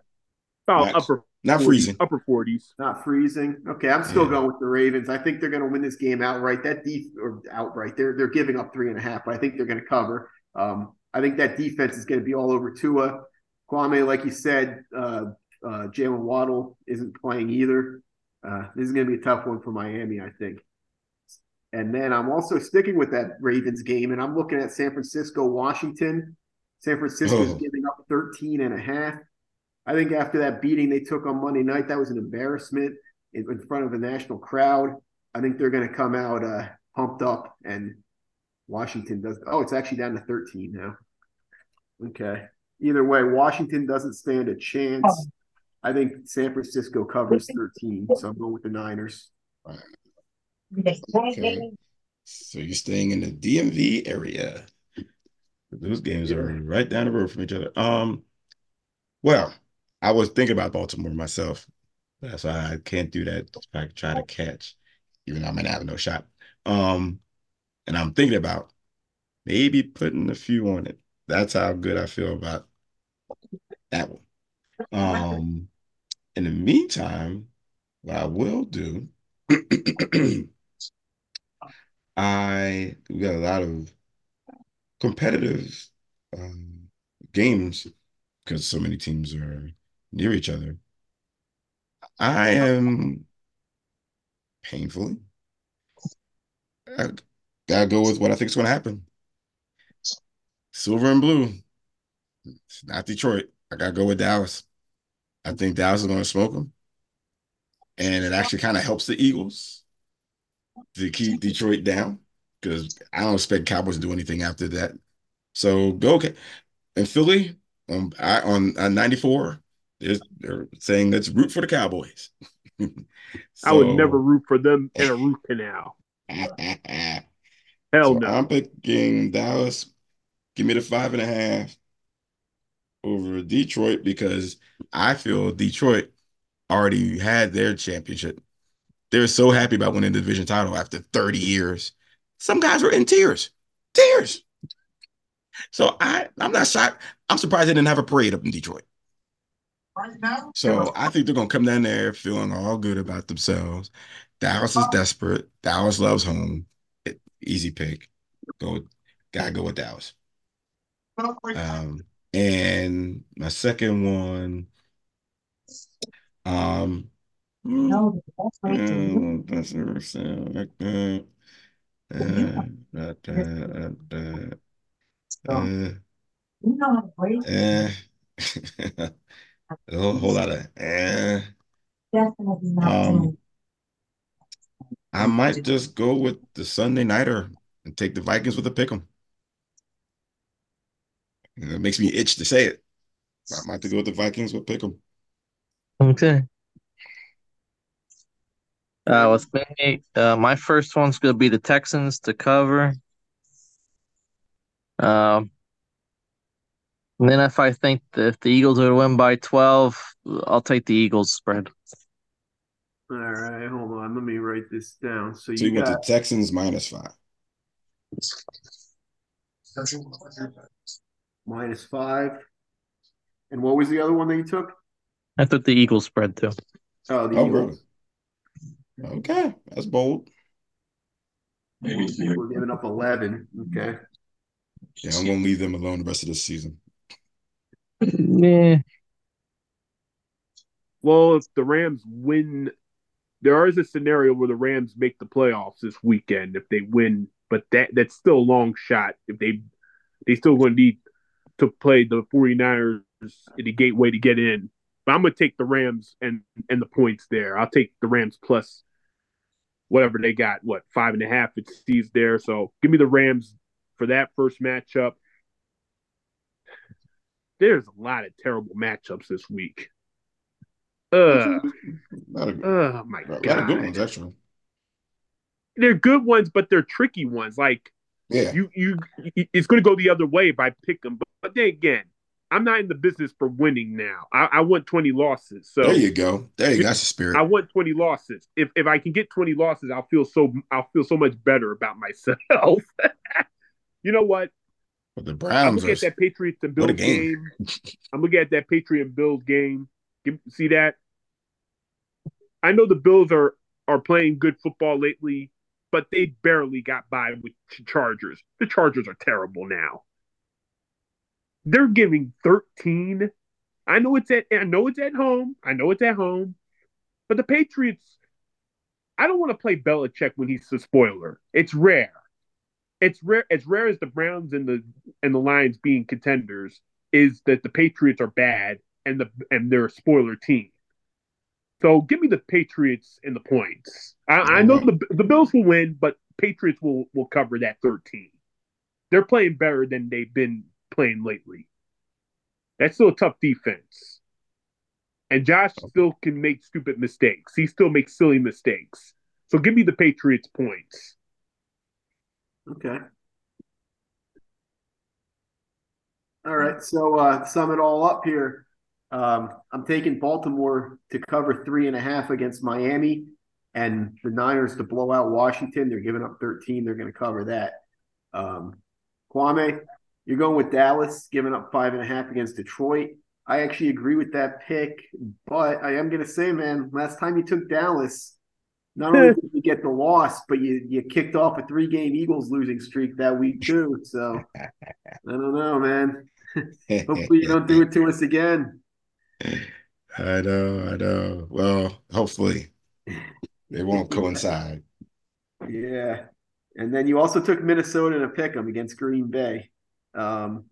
Oh, Max. upper Not 40s, freezing. upper 40s. Not freezing. Okay, I'm still Yeah. going with the Ravens. I think they're going to win this game outright. That def or outright, they're they're giving up three and a half, but I think they're going to cover. Um, I think that defense is going to be all over Tua. Kwame, like you said, uh, uh, Jaylen Waddle isn't playing either. Uh, this is going to be a tough one for Miami, I think. And then I'm also sticking with that Ravens game, and I'm looking at San Francisco, Washington. San Francisco's Oh. giving up 13 and a half. I think after that beating they took on Monday night, that was an embarrassment in, in front of a national crowd. I think they're going to come out uh, pumped up, and Washington does. Oh, it's actually down to 13 now. Okay. Either way, Washington doesn't stand a chance. I think San Francisco covers 13, so I'm going with the Niners. Okay. So you're staying in the DMV area. Those games are right down the road from each other. Um, well, I was thinking about Baltimore myself. That's why I can't do that. I try to catch, even though I might have no shot. Um, and I'm thinking about maybe putting a few on it. That's how good I feel about that one. Um, in the meantime, what I will do, [clears throat] I we got a lot of competitive um, games because so many teams are near each other. I am painfully. I gotta go with what I think is going to happen. Silver and blue. It's not Detroit. I gotta go with Dallas. I think Dallas is going to smoke them, and it actually kind of helps the Eagles to keep Detroit down because I don't expect Cowboys to do anything after that. So go okay. And Philly on I on, on 94, they're, they're saying let's root for the Cowboys. [laughs] I would never root for them in a root canal. [laughs] Hell so no. I'm picking Dallas. Give me the five and a half over Detroit because I feel Detroit already had their championship. They're so happy about winning the division title after 30 years. Some guys were in tears. Tears. So I, I'm not shocked. I'm surprised they didn't have a parade up in Detroit. So I think they're gonna come down there feeling all good about themselves. Dallas is desperate. Dallas loves home. It- easy pick. Go, gotta go with Dallas. Um, and my second one, um, mm, mm, doesn't sound like that. Uh, uh, eh. [laughs] a whole, whole lot of eh. Um, I might just go with the Sunday nighter and take the Vikings with a pick 'em. It makes me itch to say it. I might have to go with the Vikings with pick 'em. Okay. Uh, with me, uh, my first one's gonna be the Texans to cover. Um, and then if I think that if the Eagles would win by 12, I'll take the Eagles spread. All right, hold on. Let me write this down. So So you you went got to Texans minus five. minus five. And what was the other one that you took? I took the Eagles spread too. Oh, the Oh, Eagles. really? Okay, that's bold. We're giving up 11. Okay. Yeah, I'm gonna leave them alone the rest of the season. Yeah. Well, if the Rams win, there is a scenario where the Rams make the playoffs this weekend if they win, but that that's still a long shot. If they they still going to need to play the 49ers in the gateway to get in. But I'm going to take the Rams and and the points there. I'll take the Rams plus whatever they got. What five and a half? It sees there. So give me the Rams for that first matchup. There's a lot of terrible matchups this week. Uh, A lot of, oh my a lot of god, good ones, actually. they're good ones, but they're tricky ones. Like Yeah. you, you, it's going to go the other way if I pick them. But, but then again, I'm not in the business for winning now. I, I want 20 losses. So There you go. There you go. That's the spirit. I want 20 losses. If if I can get 20 losses, I'll feel so I'll feel so much better about myself. [laughs] you know what? But the I'm Browns looking are at that Patriots and Bills game. game. [laughs] I'm looking at that Patriot and Bills game. Give, see that? I know the Bills are are playing good football lately, but they barely got by with Ch- Chargers. The Chargers are terrible now. they're giving 13. I know it's at I know it's at home. I know it's at home. But the Patriots, I don't want to play Belichick when he's the spoiler. It's rare. It's rare as rare as the Browns and the and the Lions being contenders is that the Patriots are bad and the and they're a spoiler team. So give me the Patriots and the points. I, I know the the Bills will win, but Patriots will will cover that 13. They're playing better than they've been playing lately. That's still a tough defense. And Josh still can make stupid mistakes. He still makes silly mistakes. So give me the Patriots points. Okay. All right. So uh sum it all up here. Um, I'm taking Baltimore to cover three and a half against Miami and the Niners to blow out Washington. They're giving up 13. They're going to cover that. Um, Kwame, you're going with Dallas, giving up five and a half against Detroit. I actually agree with that pick, but I am going to say, man, last time you took Dallas, not only did you get the loss, but you you kicked off a three game Eagles losing streak that week too. So [laughs] I don't know, man. [laughs] Hopefully you don't do it to us again. I know, I know. Well, hopefully they [laughs] won't coincide. Yeah. And then you also took Minnesota in a pick 'em against Green Bay. Um,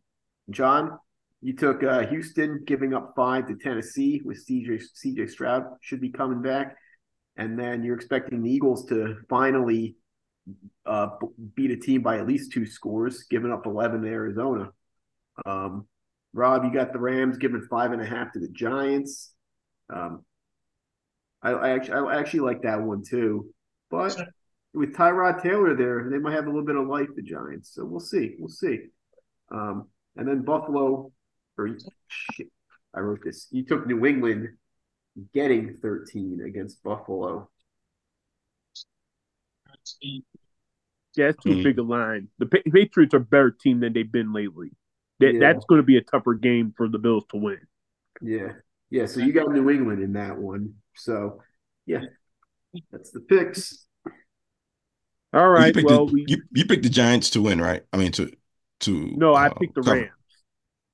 John, you took uh, Houston giving up five to Tennessee with CJ CJ Stroud should be coming back, and then you're expecting the Eagles to finally uh, beat a team by at least two scores, giving up 11 to Arizona. Um, Rob, you got the Rams giving five and a half to the Giants. Um, I, I actually I actually like that one too, but with Tyrod Taylor there, they might have a little bit of life. The Giants, so we'll see. We'll see. Um, and then Buffalo, or shit, I wrote this. You took New England getting 13 against Buffalo. Yeah, it's too Hmm. big a line. The Patriots are a better team than they've been lately. That, Yeah. That's going to be a tougher game for the Bills to win. Yeah, yeah. So you got New England in that one. So yeah, that's the picks. All right. you picked Well, the, we you, you picked the Giants to win, right? I mean to to no, I uh, picked the cover. Rams.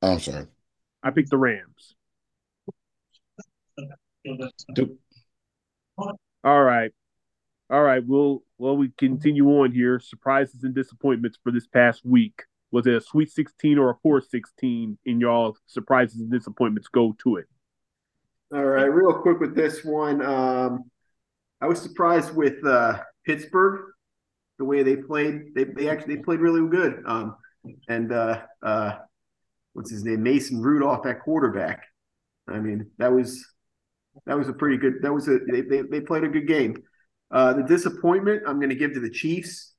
Oh, I'm sorry. I picked the Rams. All right. All right. We'll well we continue on here. Surprises and disappointments for this past week. Was it a sweet 16 or a 416 in y'all surprises and disappointments go to it? All right, real quick with this one. Um, I was surprised with uh, Pittsburgh, the way they played. They they actually they played really good. Um, and uh, uh, what's his name? Mason Rudolph at quarterback. I mean, that was that was a pretty good. That was a they they, they played a good game. Uh, the disappointment I'm going to give to the Chiefs.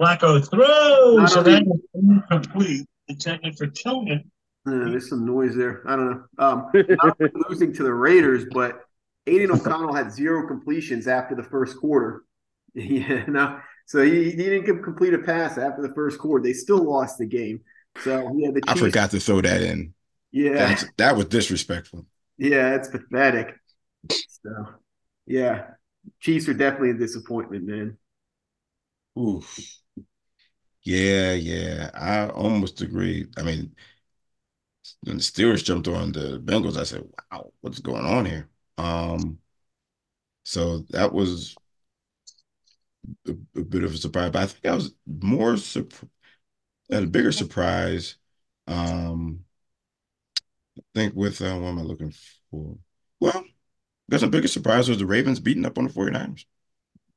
Flacco throws, Not and only- that was incomplete. Intended for Tillman. Uh, there's some noise there. I don't know. Um, not [laughs] losing to the Raiders, but Aidan O'Connell had zero completions after the first quarter. [laughs] Yeah, no. So he, he didn't complete a pass after the first quarter. They still lost the game. So yeah, the I forgot to throw that in. Yeah, That's, that was disrespectful. Yeah, it's pathetic. So yeah, Chiefs are definitely a disappointment, man. Oof. Yeah, yeah. I almost agree. I mean, when the Steelers jumped on the Bengals, I said, "Wow, what's going on here?" Um, so that was a, a bit of a surprise. But I think I was more surprised, a bigger surprise. Um, think with uh, what am I looking for? Well, I guess a bigger surprise was the Ravens beating up on the 49ers.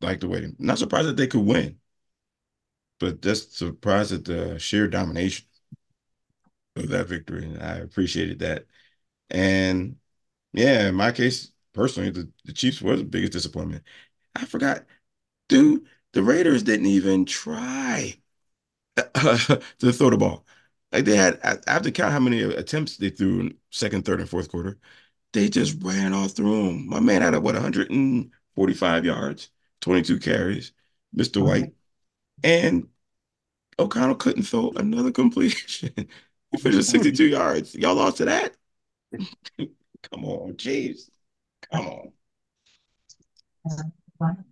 Like the way, not surprised that they could win, but just surprised at the sheer domination of that victory. And I appreciated that. And yeah, in my case, personally, the, the Chiefs was the biggest disappointment. I forgot, dude, the Raiders didn't even try [laughs] to throw the ball. Like they had, I I have to count how many attempts they threw in second, third, and fourth quarter. They just ran all through them. My man had a, what 145 yards, 22 carries, Mr. White, and O'Connell couldn't throw another [laughs] completion. He finished 62 yards. Y'all lost to that? [laughs] Come on, Jeez. Come on.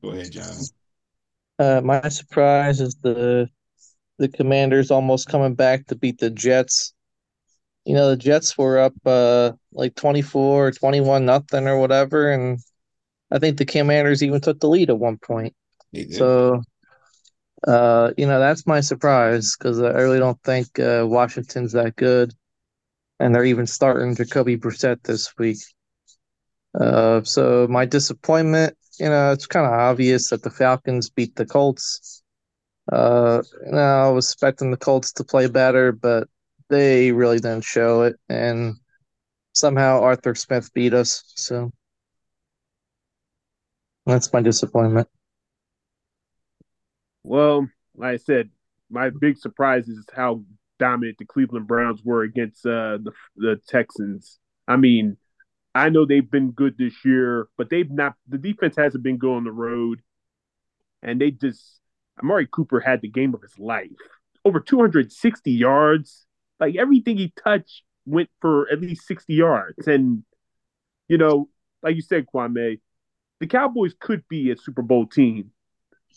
Go ahead, John. Uh, my surprise is the the Commanders almost coming back to beat the Jets. You know, the Jets were up uh like 24 or 21 nothing or whatever and I think the Commanders even took the lead at one point. So uh you know, that's my surprise cuz I really don't think uh Washington's that good and they're even starting Jacoby Brissett this week. Uh so my disappointment, you know, it's kind of obvious that the Falcons beat the Colts. Uh, I was expecting the Colts to play better, but they really didn't show it, and somehow Arthur Smith beat us. So that's my disappointment. Well, like I said, my big surprise is how dominant the Cleveland Browns were against uh, the the Texans. I mean, I know they've been good this year, but they've not. The defense hasn't been good on the road, and they just Amari Cooper had the game of his life. Over 260 yards. Like everything he touched went for at least 60 yards. And, you know, like you said, Kwame, the Cowboys could be a Super Bowl team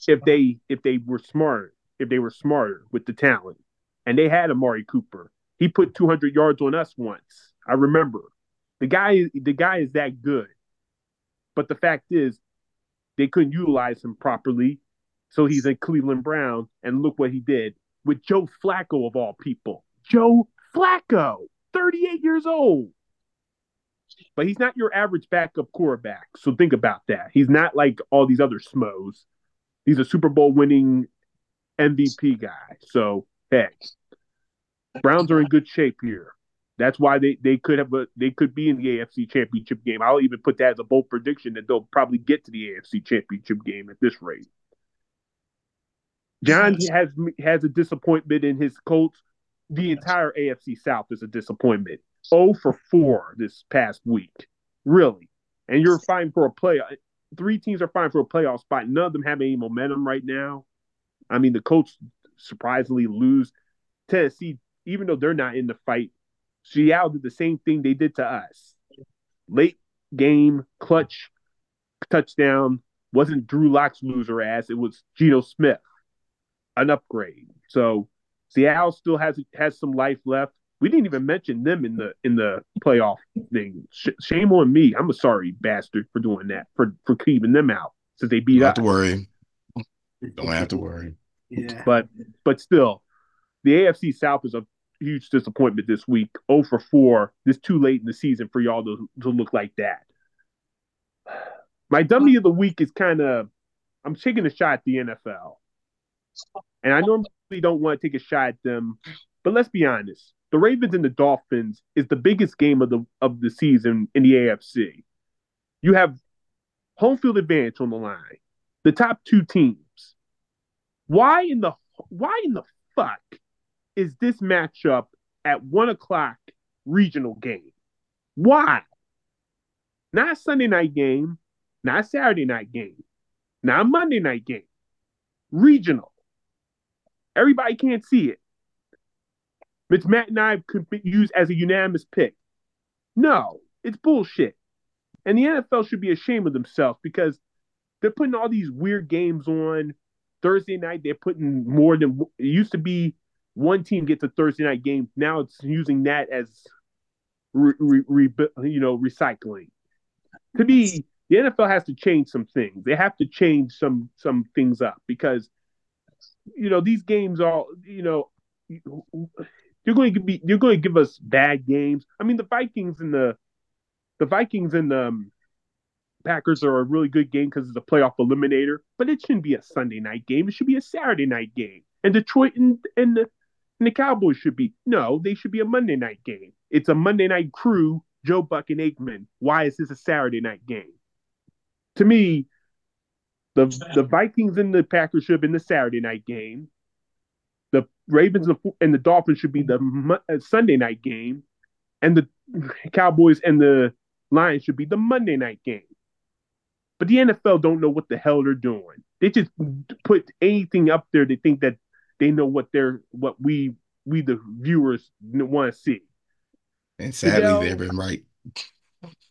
if they if they were smart, if they were smarter with the talent. And they had Amari Cooper. He put 200 yards on us once. I remember. The guy the guy is that good. But the fact is they couldn't utilize him properly. So he's a Cleveland Brown, and look what he did with Joe Flacco of all people. Joe Flacco, 38 years old. But he's not your average backup quarterback. So think about that. He's not like all these other smos. He's a Super Bowl winning MVP guy. So hey, Browns are in good shape here. That's why they, they could have a, they could be in the AFC Championship game. I'll even put that as a bold prediction that they'll probably get to the AFC Championship game at this rate. John has has a disappointment in his Colts. The entire AFC South is a disappointment. 0 for 4 this past week. Really. And you're fighting for a play. Three teams are fighting for a playoff spot. None of them have any momentum right now. I mean, the Colts surprisingly lose. Tennessee, even though they're not in the fight, Seattle did the same thing they did to us. Late game, clutch, touchdown. Wasn't Drew Lock's loser ass. It was Geno Smith an upgrade. So Seattle still has has some life left. We didn't even mention them in the in the playoff thing. Sh- shame on me. I'm a sorry bastard for doing that for for keeping them out since they beat Don't us. have to worry. Don't have to worry. Yeah. But but still, the AFC South is a huge disappointment this week. 0 for 4. This too late in the season for y'all to, to look like that. My dummy of the week is kind of I'm taking a shot at the NFL. And I normally don't want to take a shot at them, but let's be honest. The Ravens and the Dolphins is the biggest game of the of the season in the AFC. You have home field advantage on the line. The top two teams. Why in the why in the fuck is this matchup at one o'clock regional game? Why? Not Sunday night game, not Saturday night game, not Monday night game. Regional. Everybody can't see it. Which Matt and I could use as a unanimous pick. No, it's bullshit. And the NFL should be ashamed of themselves because they're putting all these weird games on Thursday night. They're putting more than it used to be. One team gets a Thursday night game. Now it's using that as, re, re, re, you know, recycling. To me, the NFL has to change some things. They have to change some some things up because, you know, these games are, you know, you're going to be you're going to give us bad games. I mean, the Vikings and the the Vikings and the um, Packers are a really good game because it's a playoff eliminator, but it shouldn't be a Sunday night game. It should be a Saturday night game. And Detroit and and the, and the Cowboys should be no, they should be a Monday night game. It's a Monday night crew, Joe Buck and Aikman. Why is this a Saturday night game? To me, the the Vikings and the Packers should have been the Saturday night game. The Ravens and the Dolphins should be the uh, Sunday night game, and the Cowboys and the Lions should be the Monday night game. But the NFL don't know what the hell they're doing. They just put anything up there. They think that they know what they're what we we the viewers want to see. And sadly, Goodell- they've been right.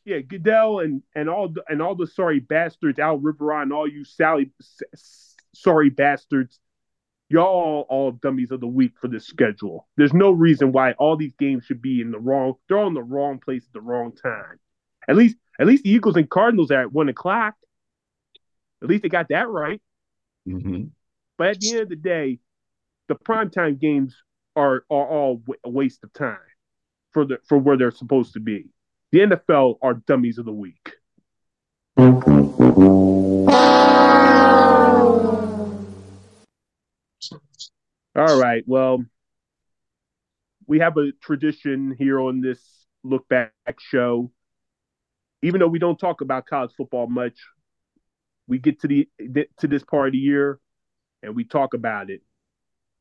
Yeah, Goodell and and all the, and all the sorry bastards, Al Riveron, and all you Sally s- sorry bastards. y'all all dummies of the week for this schedule. There's no reason why all these games should be in the wrong. They're all in the wrong place at the wrong time. At least, at least the Eagles and Cardinals are at one o'clock. At least they got that right. hmm But at the end of the day, the primetime games are are all a waste of time for the for where they're supposed to be. The NFL are dummies of the week. All right. Well, we have a tradition here on this look back show. Even though we don't talk about college football much, we get to the to this part of the year and we talk about it.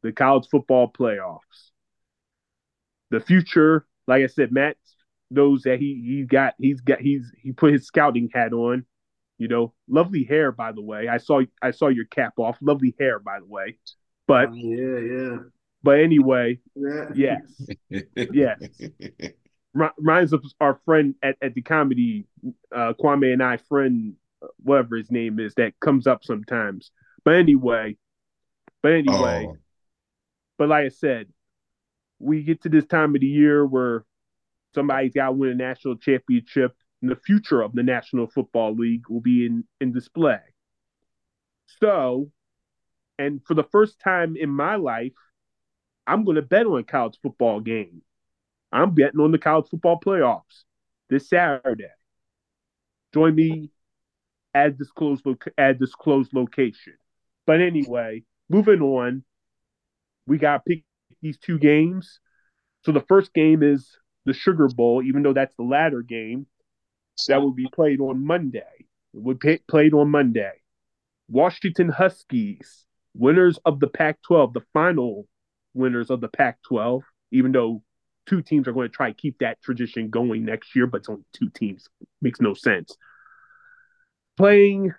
The college football playoffs. The future, like I said, Matt knows that he he got he's got he's he put his scouting hat on. You know, lovely hair by the way. I saw I saw your cap off. Lovely hair by the way. But Oh, yeah, yeah. but anyway, Yeah. yes. Yes. [laughs] Ri- reminds of our friend at, at the comedy, uh, Kwame and I friend, uh, whatever his name is, that comes up sometimes. But anyway, but anyway, Oh, but like I said, we get to this time of the year where somebody's got to win a national championship, and the future of the National Football League will be in in display. So, and for the first time in my life, I'm going to bet on a college football game. I'm betting on the college football playoffs this Saturday. Join me at this closed lo- at this closed location. But anyway, moving on, we got to pick these two games. So the first game is the Sugar Bowl, even though that's the latter game that will be played on Monday. It would be played on Monday. Washington Huskies, winners of the Pac 12, the final winners of the Pac 12, even though two teams are going to try to keep that tradition going next year, but it's only two teams. Makes no sense. Playing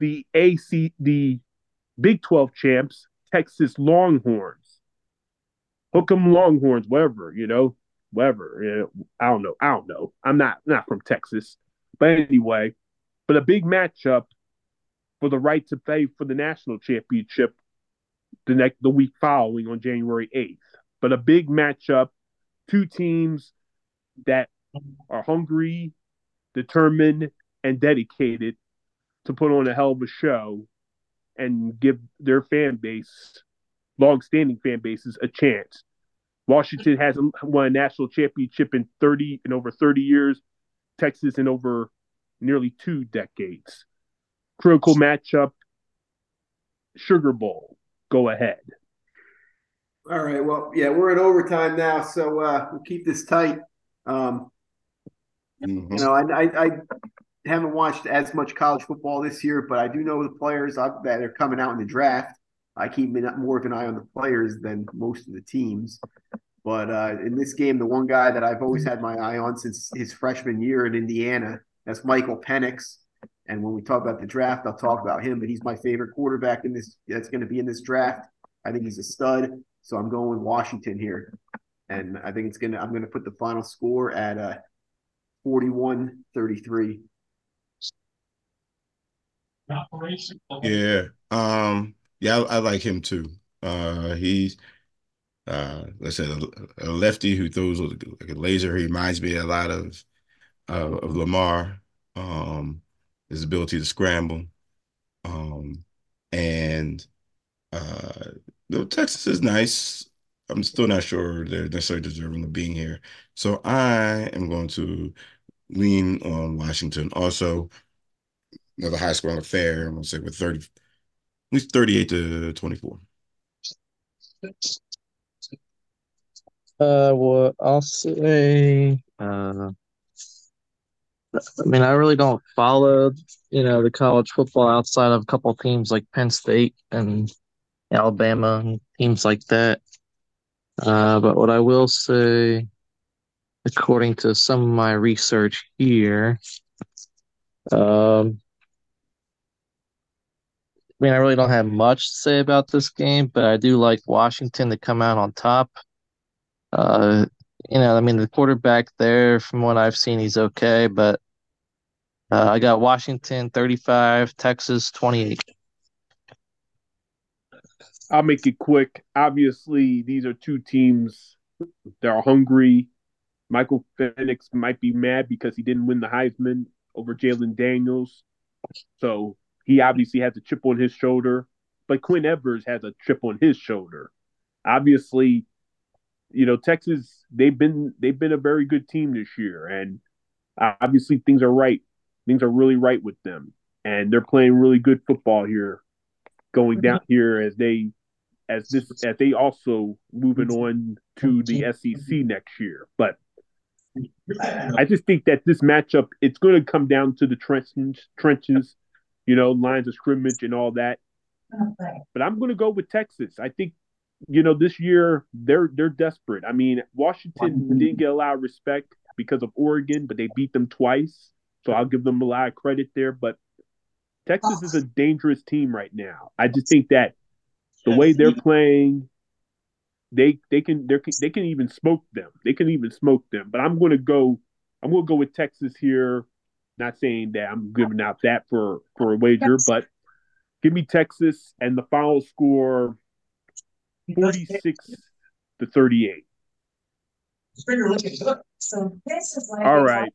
the AC, the Big 12 champs, Texas Longhorns. Hook 'em Longhorns, whatever, you know, whatever. I don't know. I don't know. I'm not not from Texas. But anyway, but a big matchup for the right to play for the national championship the next the week following on January 8th. But a big matchup, two teams that are hungry, determined, and dedicated to put on a hell of a show and give their fan base, long-standing fan bases, a chance. Washington hasn't won a national championship in 30 in over 30 years. Texas in over nearly two decades. Critical matchup. Sugar Bowl. Go ahead. All right. Well, yeah, we're in overtime now, so uh, we'll keep this tight. Um, mhm. you know, I, I, I haven't watched as much college football this year, but I do know the players that are coming out in the draft. I keep more of an eye on the players than most of the teams. But uh, in this game, the one guy that I've always had my eye on since his freshman year in Indiana, that's Michael Penix. And when we talk about the draft, I'll talk about him. But he's my favorite quarterback in this. That's going to be in this draft. I think he's a stud. So I'm going with Washington here, and I think it's gonna. I'm going to put the final score at uh, 41-33. Yeah. Um. Yeah, I, I like him too. Uh, he's uh, let's say a, a lefty who throws like a laser. He reminds me a lot of uh, of Lamar. Um, his ability to scramble. Um, and uh, the Texas is nice. I'm still not sure they're necessarily deserving of being here. So I am going to lean on Washington. Also, another high scoring affair. I'm going to say with 30, least 38 to 24. Uh, well, I'll say, uh, I mean, I really don't follow, you know, the college football outside of a couple teams like Penn State and Alabama and teams like that. Uh, but what I will say, according to some of my research here, um, I mean, I really don't have much to say about this game, but I do like Washington to come out on top. Uh, you know, I mean, the quarterback there, from what I've seen, he's okay, but uh, I got Washington 35, Texas 28. I'll make it quick. Obviously, these are two teams that are hungry. Michael Penix might be mad because he didn't win the Heisman over Jalen Daniels. So he obviously has a chip on his shoulder. But Quinn Ewers has a chip on his shoulder. Obviously, you know, Texas, they've been they've been a very good team this year. And obviously things are right. Things are really right with them. And they're playing really good football here, going down mm-hmm. here as they as this as they also moving on to the mm-hmm. SEC next year. But I just think that this matchup it's going to come down to the trenches, trenches, you know, lines of scrimmage and all that. But I'm going to go with Texas. I think you know this year they're they're desperate. I mean, Washington didn't get a lot of respect because of Oregon, but they beat them twice. So I'll give them a lot of credit there. But Texas is a dangerous team right now. I just think that the way they're playing, they they can they they can even smoke them. They can even smoke them. But I'm going to go. I'm going to go with Texas here. Not saying that I'm giving out that for for a wager, but give me Texas and the final score 46 to 38. So this is like All right.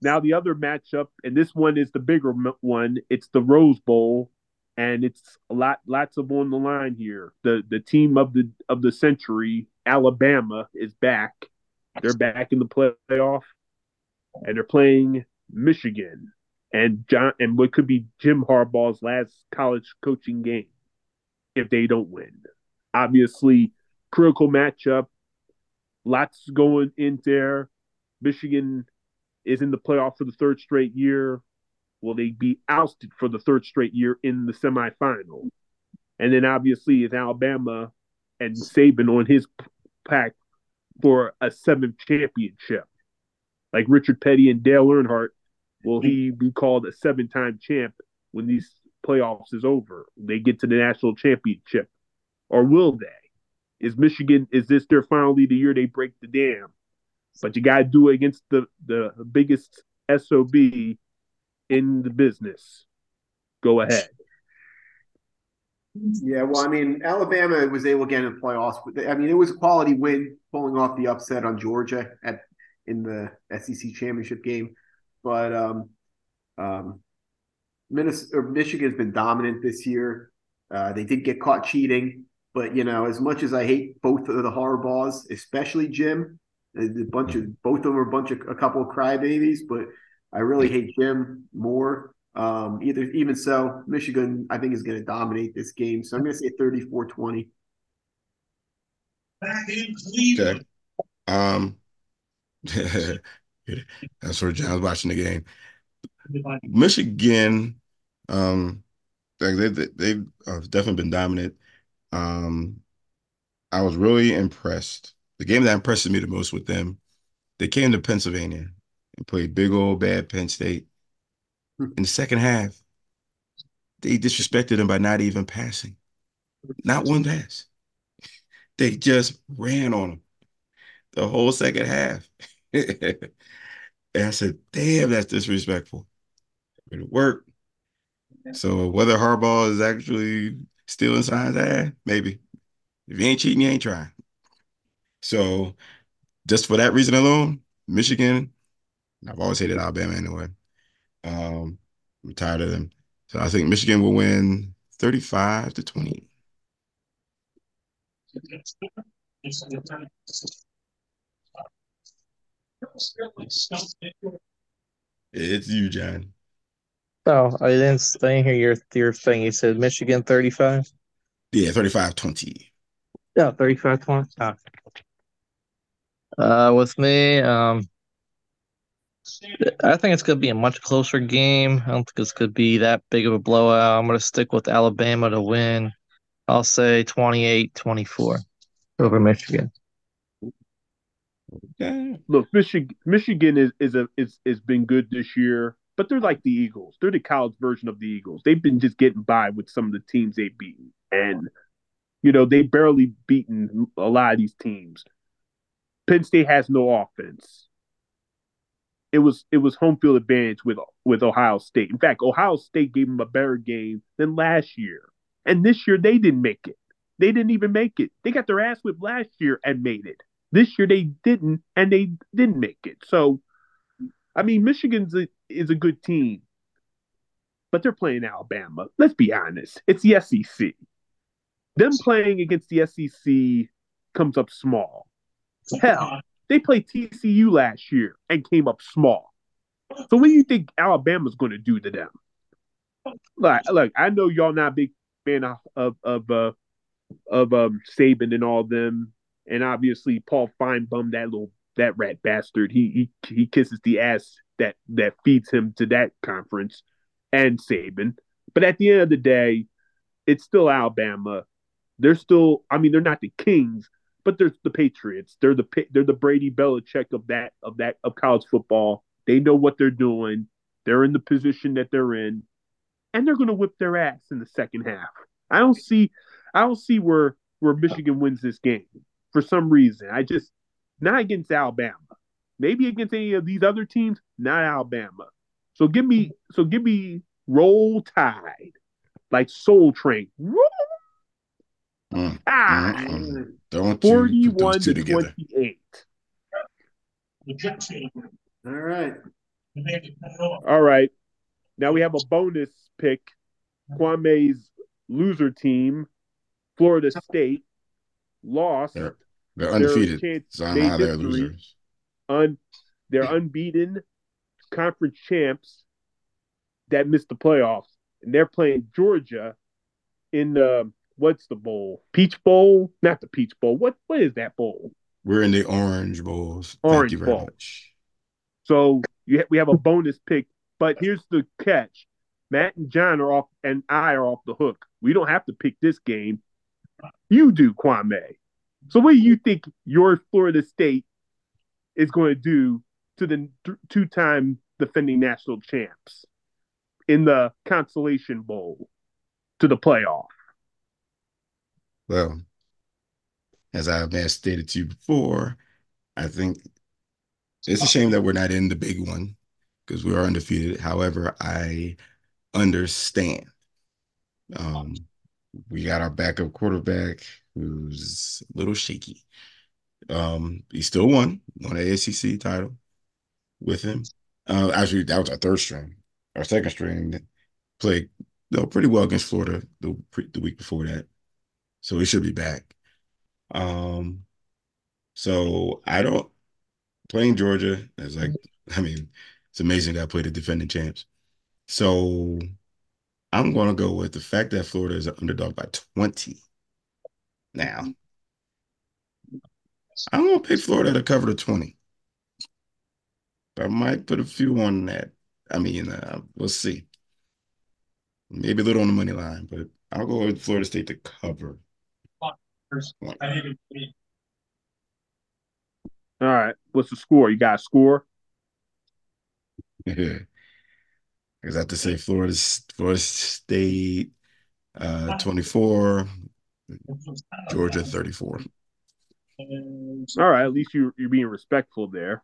Now the other matchup, and this one is the bigger one. It's the Rose Bowl, and it's a lot, lots of on the line here. The the team of the of the century, Alabama, is back. They're back in the playoff, and they're playing Michigan, and John, and what could be Jim Harbaugh's last college coaching game if they don't win. Obviously, critical matchup. Lots going in there. Michigan is in the playoff for the third straight year. Will they be ousted for the third straight year in the semifinal? And then obviously is Alabama and Saban on his pack for a seventh championship. Like Richard Petty and Dale Earnhardt, will he be called a seven-time champ when these playoffs is over? They get to the national championship, or will they? Is Michigan? Is this their finally the year they break the dam? But you got to do it against the the biggest sob in the business. Go ahead. Yeah, well, I mean, Alabama was able to get in the playoffs. I mean, it was a quality win, pulling off the upset on Georgia at in the SEC championship game. But um, um, Minnesota, or Michigan's been dominant this year. Uh, they did get caught cheating, but you know, as much as I hate both of the Harbaughs, especially Jim, a a bunch of both of them are a bunch of a couple of crybabies, but I really hate Jim more. Um, either even so, Michigan I think is going to dominate this game. So I'm going to say 34-20. Back in Cleveland. Okay. Um, [laughs] that's where John's watching the game. Michigan, um, they they they've definitely been dominant. Um, I was really impressed. The game that impressed me the most with them, they came to Pennsylvania and played big old bad Penn State. In the second half, they disrespected them by not even passing, not one pass. They just ran on them the whole second half. [laughs] and I said, "Damn, that's disrespectful." It worked. So whether Harbaugh is actually stealing signs, eh, maybe. If he ain't cheating, he ain't trying. So just for that reason alone, Michigan, I've always hated Alabama anyway. Um, I'm tired of them. So I think Michigan will win 35 to 20. It's you, John. Oh, I didn't, I didn't hear your your thing. You said Michigan 35? Yeah, 35 20. Yeah, 35 20. Oh. Uh, with me, um, I think it's going to be a much closer game. I don't think it's going to be that big of a blowout. I'm going to stick with Alabama to win. I'll say 28 24 over Michigan. Yeah. Look, Michigan Michigan is is a is is been good this year, but they're like the Eagles. They're the college version of the Eagles. They've been just getting by with some of the teams they've beaten, and you know they barely beaten a lot of these teams. Penn State has no offense. It was it was home field advantage with with Ohio State. In fact, Ohio State gave them a better game than last year, and this year they didn't make it. they didn't even make it. They got their ass whipped last year and made it. This year they didn't, and they didn't make it. So, I mean, Michigan's a, is a good team, but they're playing Alabama. Let's be honest. It's the SEC. Them playing against the SEC comes up small. Hell, they played TCU last year and came up small. So what do you think Alabama's going to do to them? Like, look, I know y'all not big fan of of of, uh, of um Saban and all them, and obviously Paul Finebaum, that little that rat bastard. He he he kisses the ass that that feeds him to that conference, and Saban. But at the end of the day, it's still Alabama. They're still, I mean, they're not the Kings, but they're the Patriots. They're the they're the Brady Belichick of that of that of college football. They know what they're doing. They're in the position that they're in, and they're going to whip their ass in the second half. I don't see, I don't see where where Michigan wins this game for some reason. I just not against Alabama. Maybe against any of these other teams, not Alabama. So give me, so give me Roll Tide, like Soul Train. Roll Mm, Tide. mm, mm. Don't you put Forty-one those two to together. twenty-eight. All right. All right. Now we have a bonus pick. Kwame's loser team, Florida State, lost. They're, they're undefeated. chance- So they know how they're losers. Un, they're unbeaten conference champs that missed the playoffs, and they're playing Georgia in the what's the bowl? Peach Bowl? Not the Peach Bowl. What what is that bowl? We're in the Orange Bowls. Orange Thank you very Bowl. much. So you ha- we have a bonus pick, but here's the catch: Matt and John are off, and I are off the hook. We don't have to pick this game. You do, Kwame. So what do you think your Florida State is going to do to the two-time defending national champs in the consolation bowl to the playoff? Well, as I have stated to you before, I think it's a shame that we're not in the big one because we are undefeated. However, I understand. Um, we got our backup quarterback who's a little shaky. Um, he still won, won a ACC title with him. Uh, actually, that was our third string. Our second string played know, pretty well against Florida the the week before that, so he should be back. Um, so I don't playing Georgia is like, I mean, it's amazing that I played the defending champs. So I'm going to go with the fact that Florida is an underdog by 20. Now, I'm going to pick Florida to cover the 20. I might put a few on that. I mean, uh, we'll see. Maybe a little on the money line, but I'll go with Florida State to cover. All right, what's the score? You got a score? [laughs] I have to say Florida, Florida State uh, 24, Georgia 34. All right, at least you you're being respectful there.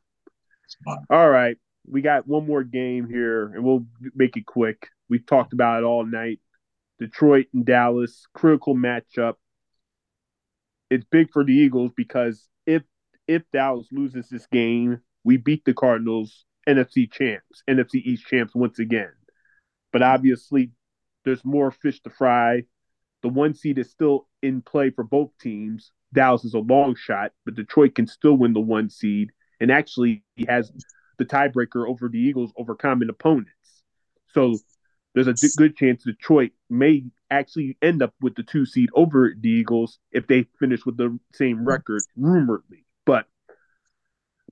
All right, we got one more game here, and we'll make it quick. We've talked about it all night. Detroit and Dallas, critical matchup. It's big for the Eagles because if if Dallas loses this game, we beat the Cardinals, NFC champs, NFC East champs once again. But obviously, there's more fish to fry. The one seed is still in play for both teams. Dallas is a long shot, but Detroit can still win the one seed and actually he has the tiebreaker over the Eagles over common opponents. So there's a good chance Detroit may actually end up with the two seed over the Eagles if they finish with the same record, rumoredly. But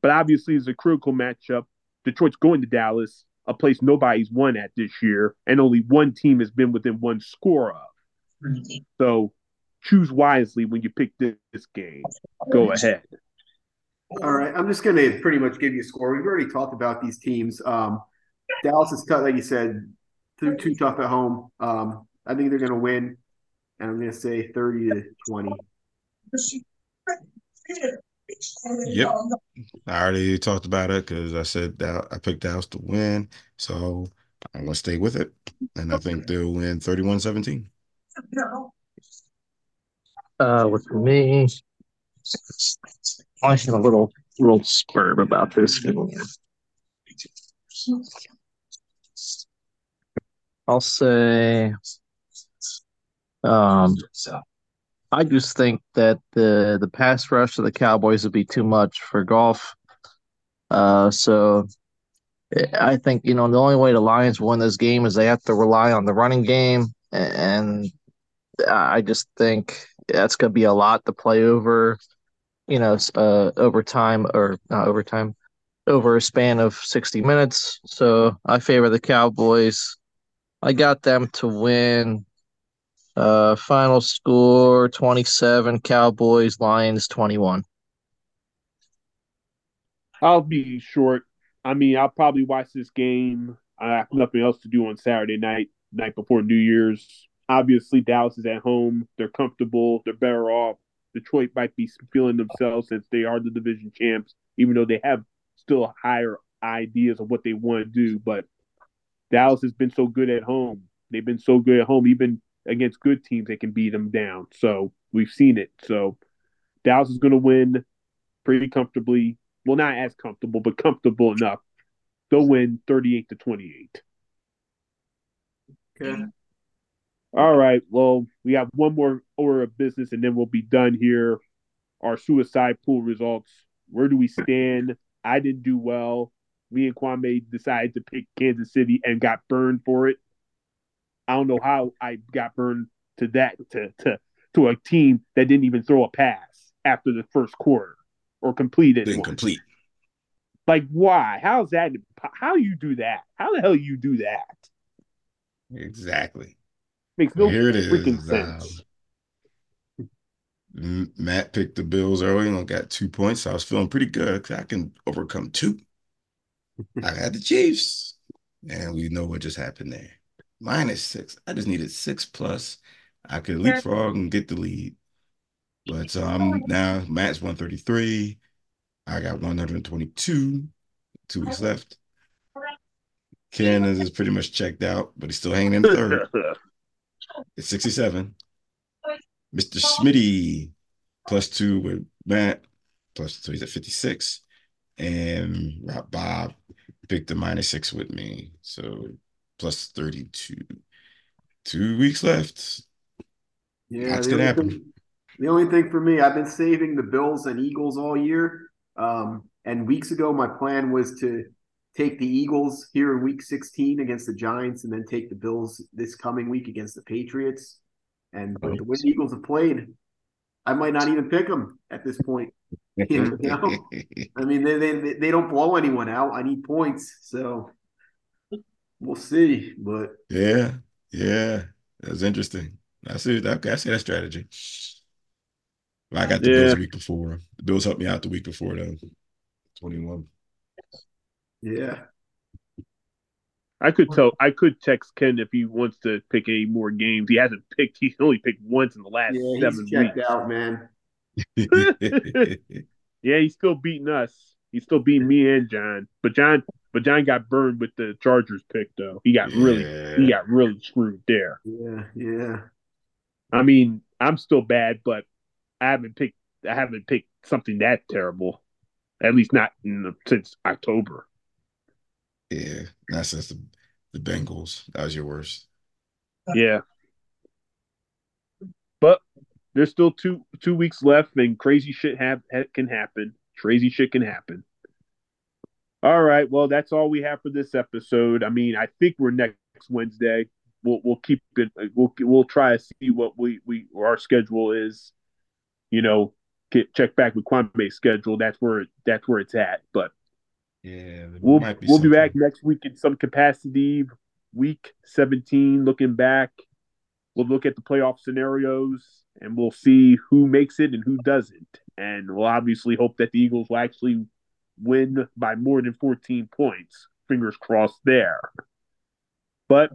but obviously it's a critical matchup. Detroit's going to Dallas, a place nobody's won at this year, and only one team has been within one score of. So choose wisely when you pick this, this game. Go ahead. All right, I'm just going to pretty much give you a score. We've already talked about these teams. Um, Dallas is tough, like you said, too, too tough at home. Um, I think they're going to win, and I'm going to say 30 to 20. Yep. I already talked about it because I said that I picked Dallas to win. So I'm going to stay with it. And I think they'll win 31 17. Uh, with me, I have a little little spurb about this. I'll say, um, I just think that the the pass rush of the Cowboys would be too much for Goff. Uh, so I think you know the only way the Lions win this game is they have to rely on the running game, and I just think that's going to be a lot to play over. You know, uh, overtime or not overtime, over a span of sixty minutes. So I favor the Cowboys. I got them to win. Uh, final score 27 Cowboys Lions 21. I'll be short. I mean, I'll probably watch this game. I have nothing else to do on Saturday night, night before New Year's. Obviously, Dallas is at home. They're comfortable. They're better off. Detroit might be feeling themselves since they are the division champs, even though they have still higher ideas of what they want to do. But Dallas has been so good at home. They've been so good at home, even against good teams, they can beat them down. So we've seen it. So Dallas is going to win pretty comfortably. Well, not as comfortable, but comfortable enough. They'll win 38 to 28. Okay. All right. Well, we have one more order of business and then we'll be done here. Our suicide pool results. Where do we stand? I didn't do well. Me and Kwame decided to pick Kansas City and got burned for it. I don't know how I got burned to that to to to a team that didn't even throw a pass after the first quarter or completed Didn't one. complete. Like why? How's that? How you do that? How the hell you do that? Exactly. Makes no Here it freaking is. sense. Um, Matt picked the Bills early and got two points. So I was feeling pretty good 'cause I can overcome two. I had the Chiefs, and we know what just happened there. Minus six. I just needed six plus. I could leapfrog and get the lead. But [laughs] um now Matt's 133. I got 122. Two weeks left. Ken is pretty much checked out, but he's still hanging in third. [laughs] It's 67. Mr. Smitty plus two with Matt, plus so he's at 56. And Rob Bob picked the minus six with me. So plus 32. Two weeks left. Yeah, the can only, happen. thing, the only thing for me, I've been saving the Bills and Eagles all year. Um, and weeks ago, my plan was to take the Eagles here in week 16 against the Giants and then take the Bills this coming week against the Patriots. And but the way the Eagles have played, I might not even pick them at this point. [laughs] You know? [laughs] I mean, they, they they don't blow anyone out. I need points, so we'll see. But Yeah, yeah. That's interesting. I see that. I see that strategy. I got the Bills Yeah. the week before. The Bills helped me out the week before though. 21. yeah, I could tell. I could text Ken if he wants to pick any more games. He hasn't picked. He's only picked once in the last yeah, seven he's checked weeks. out, man. [laughs] [laughs] Yeah, he's still beating us. He's still beating me and John. But John, but John got burned with the Chargers pick though. He got really, he got really screwed there. Yeah, yeah. I mean, I'm still bad, but I haven't picked. I haven't picked something that terrible. At least not in the, since October. Yeah. Not since the, the Bengals. That was your worst. Yeah. But there's still two two weeks left, and crazy shit have, can happen. Crazy shit can happen. All right, well, that's all we have for this episode. I mean, I think we're next Wednesday. We'll we'll keep it. We'll we'll try to see what we we our schedule is. You know, get check back with Kwame's schedule. That's where that's where it's at. But Yeah. we'll be we'll be back next week in some capacity. Week 17, looking back, we'll look at the playoff scenarios and we'll see who makes it and who doesn't. And we'll obviously hope that the Eagles will actually win by more than 14 points. Fingers crossed there. But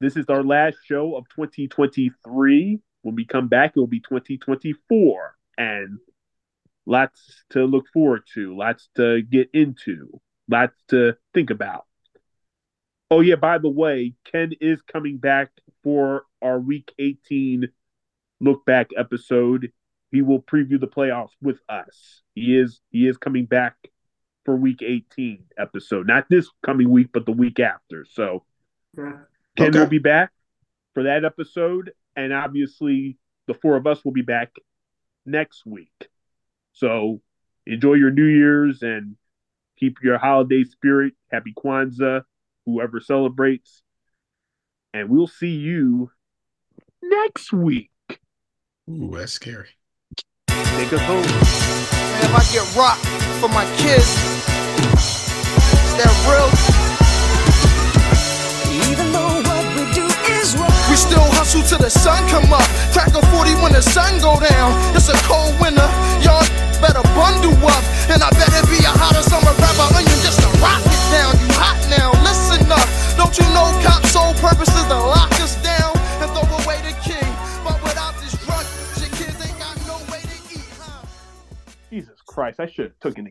this is our last show of 2023. When we come back, it will be 2024. And lots to look forward to, lots to get into, lots to think about. Oh, yeah, by the way, Ken is coming back for our week 18 look back episode. He will preview the playoffs with us. He is he is coming back for week 18 episode. Not this coming week, but the week after. So Okay. Ken Okay. will be back for that episode, and obviously the four of us will be back next week. So enjoy your New Year's and keep your holiday spirit. Happy Kwanzaa, whoever celebrates. And we'll see you next week. Ooh, that's scary. Take us home. And if I get rocked for my kids, is that real? Even though what we do is wrong. We still hustle till the sun come up. Crack a 40 when the sun go down. It's a cold winter. Y'all better bundle up. And I better be a hotter summer rapper onion just to rock it down. You hot now, listen up. Don't you know cops' sole purpose is to lock us down and throw away the king. Christ, I should have taken